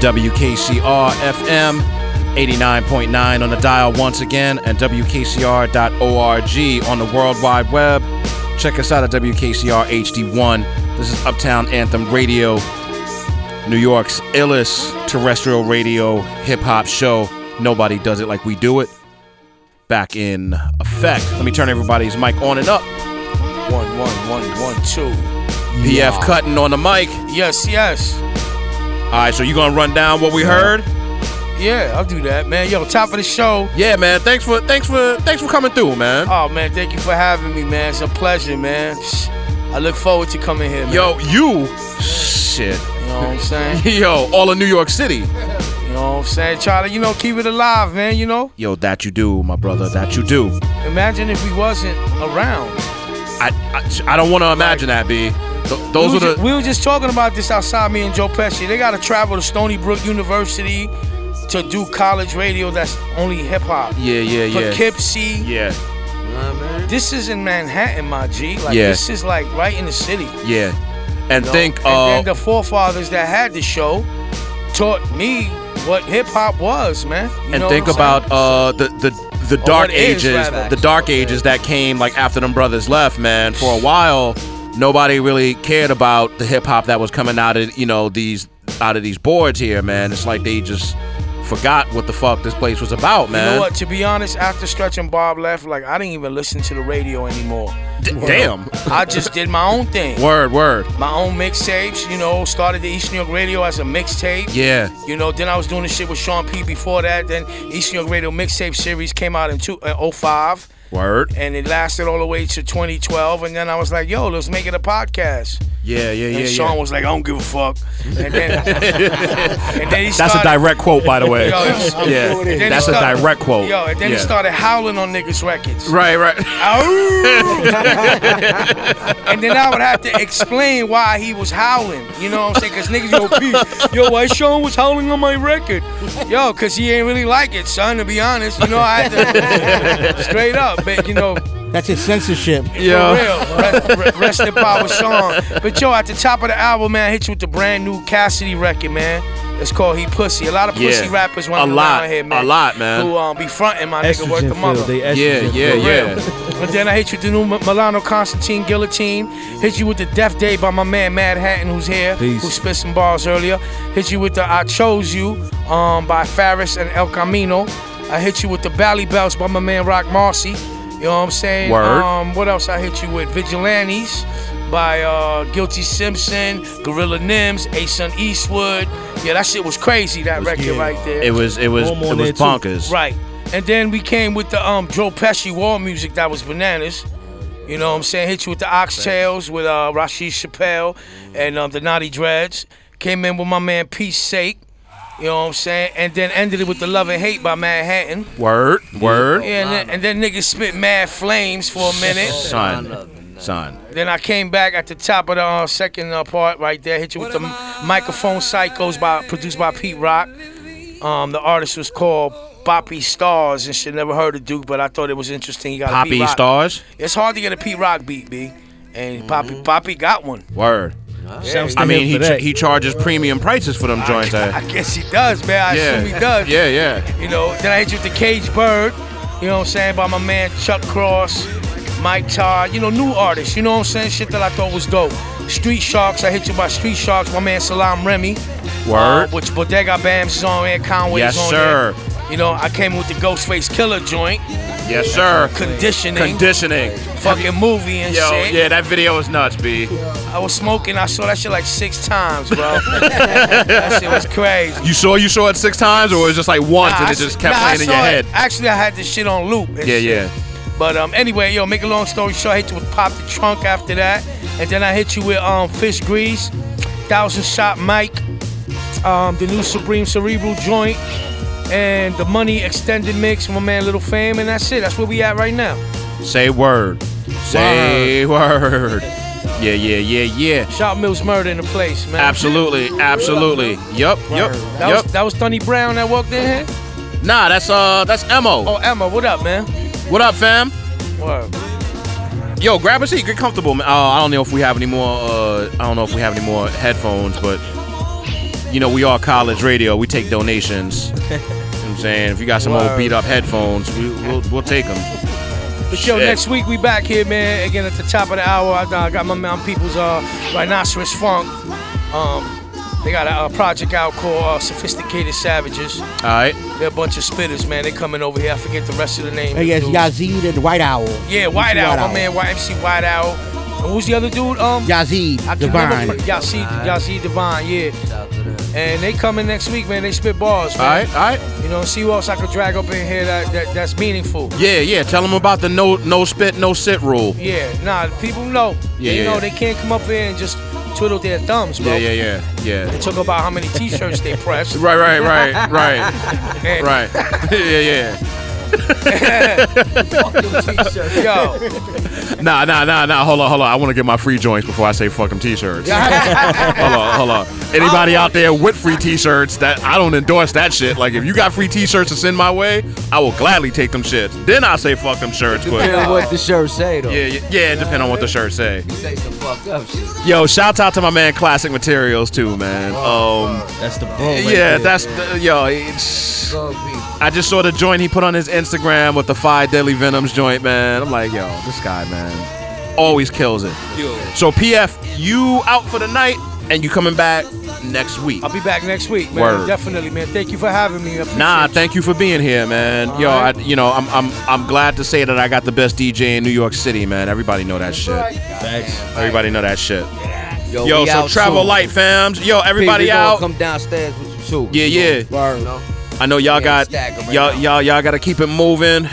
WKCR FM 89.9 on the dial once again, and WKCR.org on the World Wide Web. Check us out at WKCR HD1. This is Uptown Anthem Radio, New York's illest terrestrial radio hip hop show. Nobody does it like we do it. Back in effect. Let me turn everybody's mic on and up. One, one, one, one, two. PF Cuttin on the mic. Yes, yes. All right, so you gonna run down what we heard? Yeah, I'll do that, man. Yo, top of the show. Yeah, man. Thanks for thanks for thanks for coming through, man. Oh man, thank you for having me, man. It's a pleasure, man. I look forward to coming here, man. Yo, you shit. You know what I'm saying? Yo, all of New York City. You know what I'm saying? Try to, you know, keep it alive, man, you know? Yo, that you do, my brother. That you do. Imagine if we wasn't around. I I, I don't want to imagine that, B. Th- those we were, the ju- we were just talking about this outside, me and Dro Peshi. They got to travel to Stony Brook University to do college radio that's only hip hop. Yeah, yeah, yeah. Poughkeepsie. Yeah. This is in Manhattan, my G. Like Yeah. this is like right in the city. yeah. And you know? think and uh then the forefathers that had the show taught me what hip hop was, man. You and think about uh the the the dark ages, rather. the dark ages that came like after them brothers left, man. For a while, nobody really cared about the hip hop that was coming out of you know these out of these boards here, man. It's like they just forgot what the fuck this place was about, man. You know what? To be honest, after Stretch and Bob left, like I didn't even listen to the radio anymore. D- damn. I just did my own thing. Word, word. My own mixtapes, you know, started the East New York Radio as a mixtape. Yeah. You know, then I was doing the shit with Sean P before that. Then East New York Radio mixtape series came out in two, uh, 05. Word. And it lasted all the way to 2012. And then I was like, yo, let's make it a podcast. Yeah, yeah, And yeah, Sean yeah. was like, I don't give a fuck. And then, and then he That's a direct quote, by the way. Yo, yeah, and that's a started- direct quote. Yo, and then yeah. he started howling on niggas' records. Right, right. and then I would have to explain why he was howling. You know what I'm saying? Because niggas, yo, Pete, yo, why Sean was howling on my record? Yo, because he ain't really like it, son, to be honest. You know, I had to, straight up, but, you know, That's his censorship. for real. Rest, re- rest in power, Sean. But yo, at the top of the album, man, I hit you with the brand new Cassidy record, man. It's called He Pussy. A lot of pussy Yeah. rappers A running lot. around here, man. A lot, man. Who um, be fronting my nigga work the Estrogen mother. filled, they Yeah, yeah, For yeah. real. And then I hit you with the new Milano Constantine Guillotine. Hit you with the Death Day by my man Madhattan, who's here, Peace. who spit some bars earlier. Hit you with the I Chose You um, by Farris and Elcamino. I hit you with the Bally Belts by my man Roc Marci. You know what I'm saying? Word. Um, what else I hit you with? Vigilantes by uh, Guilty Simpson, Gorilla Nems, Asun Eastwood. Yeah, that shit was crazy. That record right there. It was it was it was bonkers. Right. And then we came with the um Dro Peshi War Music that was bananas. You know what I'm saying? Hit you with the Oxtails with uh Rasheed Chappell and um, the Naughty Dreads. Came in with my man Pete Sake. You know what I'm saying? And then ended it with the Love and Hate by Madhattan. Word, word. Yeah, and then, and then niggas spit mad flames for a minute. Son, son. Then I came back at the top of the uh, second uh, part right there. Hit you with the microphone psychos by produced by Pete Rock. Um, the artist was called Papi Storz and shit. Never heard of Duke, but I thought it was interesting. You got a Poppy Pete Stars? It's hard to get a Pete Rock beat, b. And Papi Papi got one. Word. Yeah, I mean, he cha- he charges premium prices for them joints. eh? I guess he does, man. I Yeah. assume he does. Yeah, yeah. You know, then I hit you with the Cage Bird. You know what I'm saying? By my man Chuck Cross, Mic Todd. You know, new artists. You know what I'm saying? Shit that I thought was dope. Street Sharks. I hit you by Street Sharks. My man Salaam Remi. Word. Uh, which Bodega Bamz is on there. Conway Yes, is on sir. there. You know, I came with the Ghostface Killah joint. Yes, sir. Conditioning. Conditioning. Fucking movie and Yo, shit. yeah, that video was nuts, B. I was smoking. I saw that shit like six times, bro. that shit was crazy. You saw you saw it six times, or it was just like once Nah, and I it just kept nah, I playing in your saw it. head? Actually, I had this shit on loop. and Yeah, shit. yeah. But um, anyway, yo, make a long story short, I hit you with Pop the Trunk after that, and then I hit you with um Fish Grease, Thousand Shot Mac, um the new Supreme Cerebral joint, and the Money Extended Mix my man Lil Fame, and that's it. That's where we at right now. Say word. Say word. Yeah, yeah, yeah, yeah. Shot Millz Murda in the place, man. Absolutely, absolutely. Yup, yup, That yup. was that was Dunny Brown that walked in here. Nah, that's uh, that's Emo. Oh, Emma, what up, man? What up, fam? Word. Yo, grab a seat, get comfortable. man. Uh, I don't know if we have any more. Uh, I don't know if we have any more headphones, but you know we are college radio. We take donations. you know what I'm saying if you got some old beat up headphones, we, we'll we'll take them. But yo, next week we back here, man. Again at the top of the hour. I uh, got my man people's uh, Rhinoceros Funk. Um, they got a, a project out called uh, Sophisticated Savages. All right. They're a bunch of spitters, man. They coming over here. I forget the rest of the name. Hey, yes, dude. Yazid and White Owl. Yeah, White MC Owl, my man, White MC White Owl. And who's the other dude? Um, Yazid I can Divine. remember. Yazid, Yazid Divine, yeah. And they coming next week, man. They spit bars, man. All right, all right. You know, see who else I could drag up in here that, that that's meaningful. Yeah, yeah. Tell them about the no no spit no sit rule. Yeah, nah, people know. Yeah, they yeah, know yeah. they can't come up here and just twiddle their thumbs, bro. Yeah, yeah, yeah, yeah. They talk about how many t-shirts they pressed. Right, right, right, right, right. yeah, yeah. Yo. Nah, nah, nah, nah. Hold on, hold on. I want to get my free joints before I say fuck them t-shirts. hold on, hold on. Anybody out there with free t-shirts that I don't endorse that shit. Like if you got free t-shirts to send my way, I will gladly take them shits. Then I say fuck them shirts. But Depending on what the shirt say though. yeah, yeah, yeah. Depending on what the shirt say. You say some fucked up shit. Yo, shouts out to my man Classic Materials too, man. Um, that's the bro. yeah, that's the, yo. It's, I just saw the joint he put on his Instagram with the five deadly venoms joint, man. I'm like, yo, this guy, man, always kills it. Yo. So PF, you out for the night, and you coming back next week. I'll be back next week, man. Word. Definitely, man. Thank you for having me. I Nah, you. thank you for being here, man. Yo, I, you know, I'm, I'm, I'm glad to say that I got the best DJ in New York City, man. Everybody know that shit. Thanks. Everybody know that shit. Yo, Yo, so travel soon. light, fams. Yo, everybody P, out. Come downstairs with you too. Yeah, yeah. You know? I know y'all got ain't stacking right y'all y'all y'all got to keep it moving.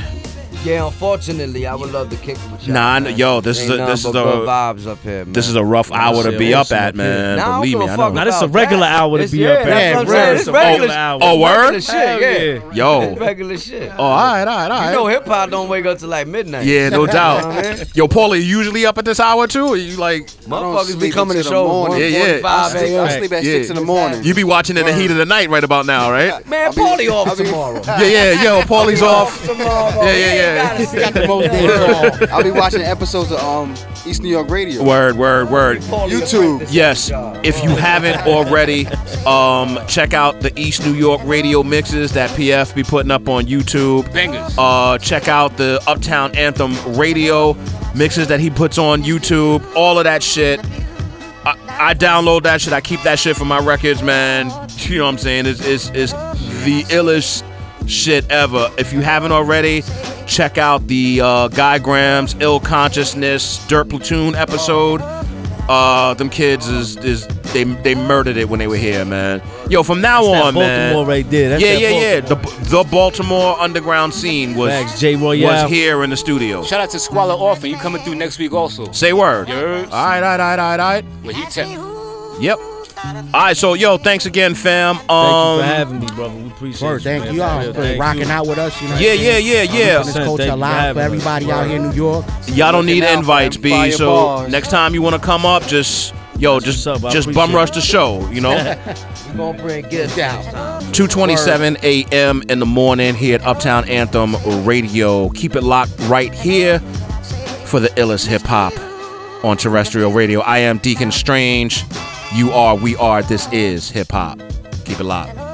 Yeah, unfortunately, I would love to kick it with y'all. Nah, I know- man. yo, this is Ain't a this is a vibes up here, man. this is a rough hour to be up at, man. Nah, I don't Believe give me, a I fuck know. Now, this is a regular that. hour to It's- be yeah, up at. that's what I'm Yeah, saying. word. It's oh, regular. Oh, oh, word? Regular shit, yeah. yeah. Yo. It's regular shit. Oh, all right, all right, all right. You know hip hop don't wake up till like midnight. Yeah, no You know what I doubt. Yo, Pauly, you usually up at this hour too? Or you like Motherfuckers be coming to shows Yeah, yeah. 1:45 a.m. Sleep at Yeah. You be watching in the heat of the night right about now, right? Man, Pauly off tomorrow. Yeah, yeah, yo, Pauly's off. Tomorrow. Yeah, yeah, yeah. He got the most days off. I'll be watching episodes of um East New York Radio. Word, word, word. YouTube. Yes. If you haven't already, um, check out the East New York radio mixes that PF be putting up on YouTube. Bangers. Uh, check out the Uptown Anthem radio mixes that he puts on YouTube. All of that shit. I, I download that shit. I keep that shit for my records, man. You know what I'm saying? It's, it's, it's the illest shit ever. If you haven't already, check out the uh, Guy Graham's Ill Consciousness Dirt Platoon episode. Uh, them kids is is they they murdered it when they were here, man. Yo, from now That's that on, man. Baltimore right there. That's yeah, that yeah, yeah. The the Baltimore underground scene was Facts, J. Royale. was here in the studio. Shout out to Squalor Orphan. You coming through next week also. Say word. You heard? All right, all right, all right, all right. Well, he tell Yep. All right, so yo, thanks again, fam. Thank Um, you for having me, brother. We appreciate Word, you. thank man. you all real, for thank rocking you. out with us. You know Yeah, what yeah, yeah, yeah. Keeping this Thank culture you for alive for having us. everybody out here in New York. Y'all don't need invites, B. So bars. next time you want to come up, just yo, just up. Just bum rush the show. You know, We gonna bring gifts down. 2:27 a.m. in the morning here at Uptown Anthem Radio. Keep it locked right here for the illest hip hop on terrestrial radio. I am Deacon Strange. You are, we are. This is hip hop. Keep it locked.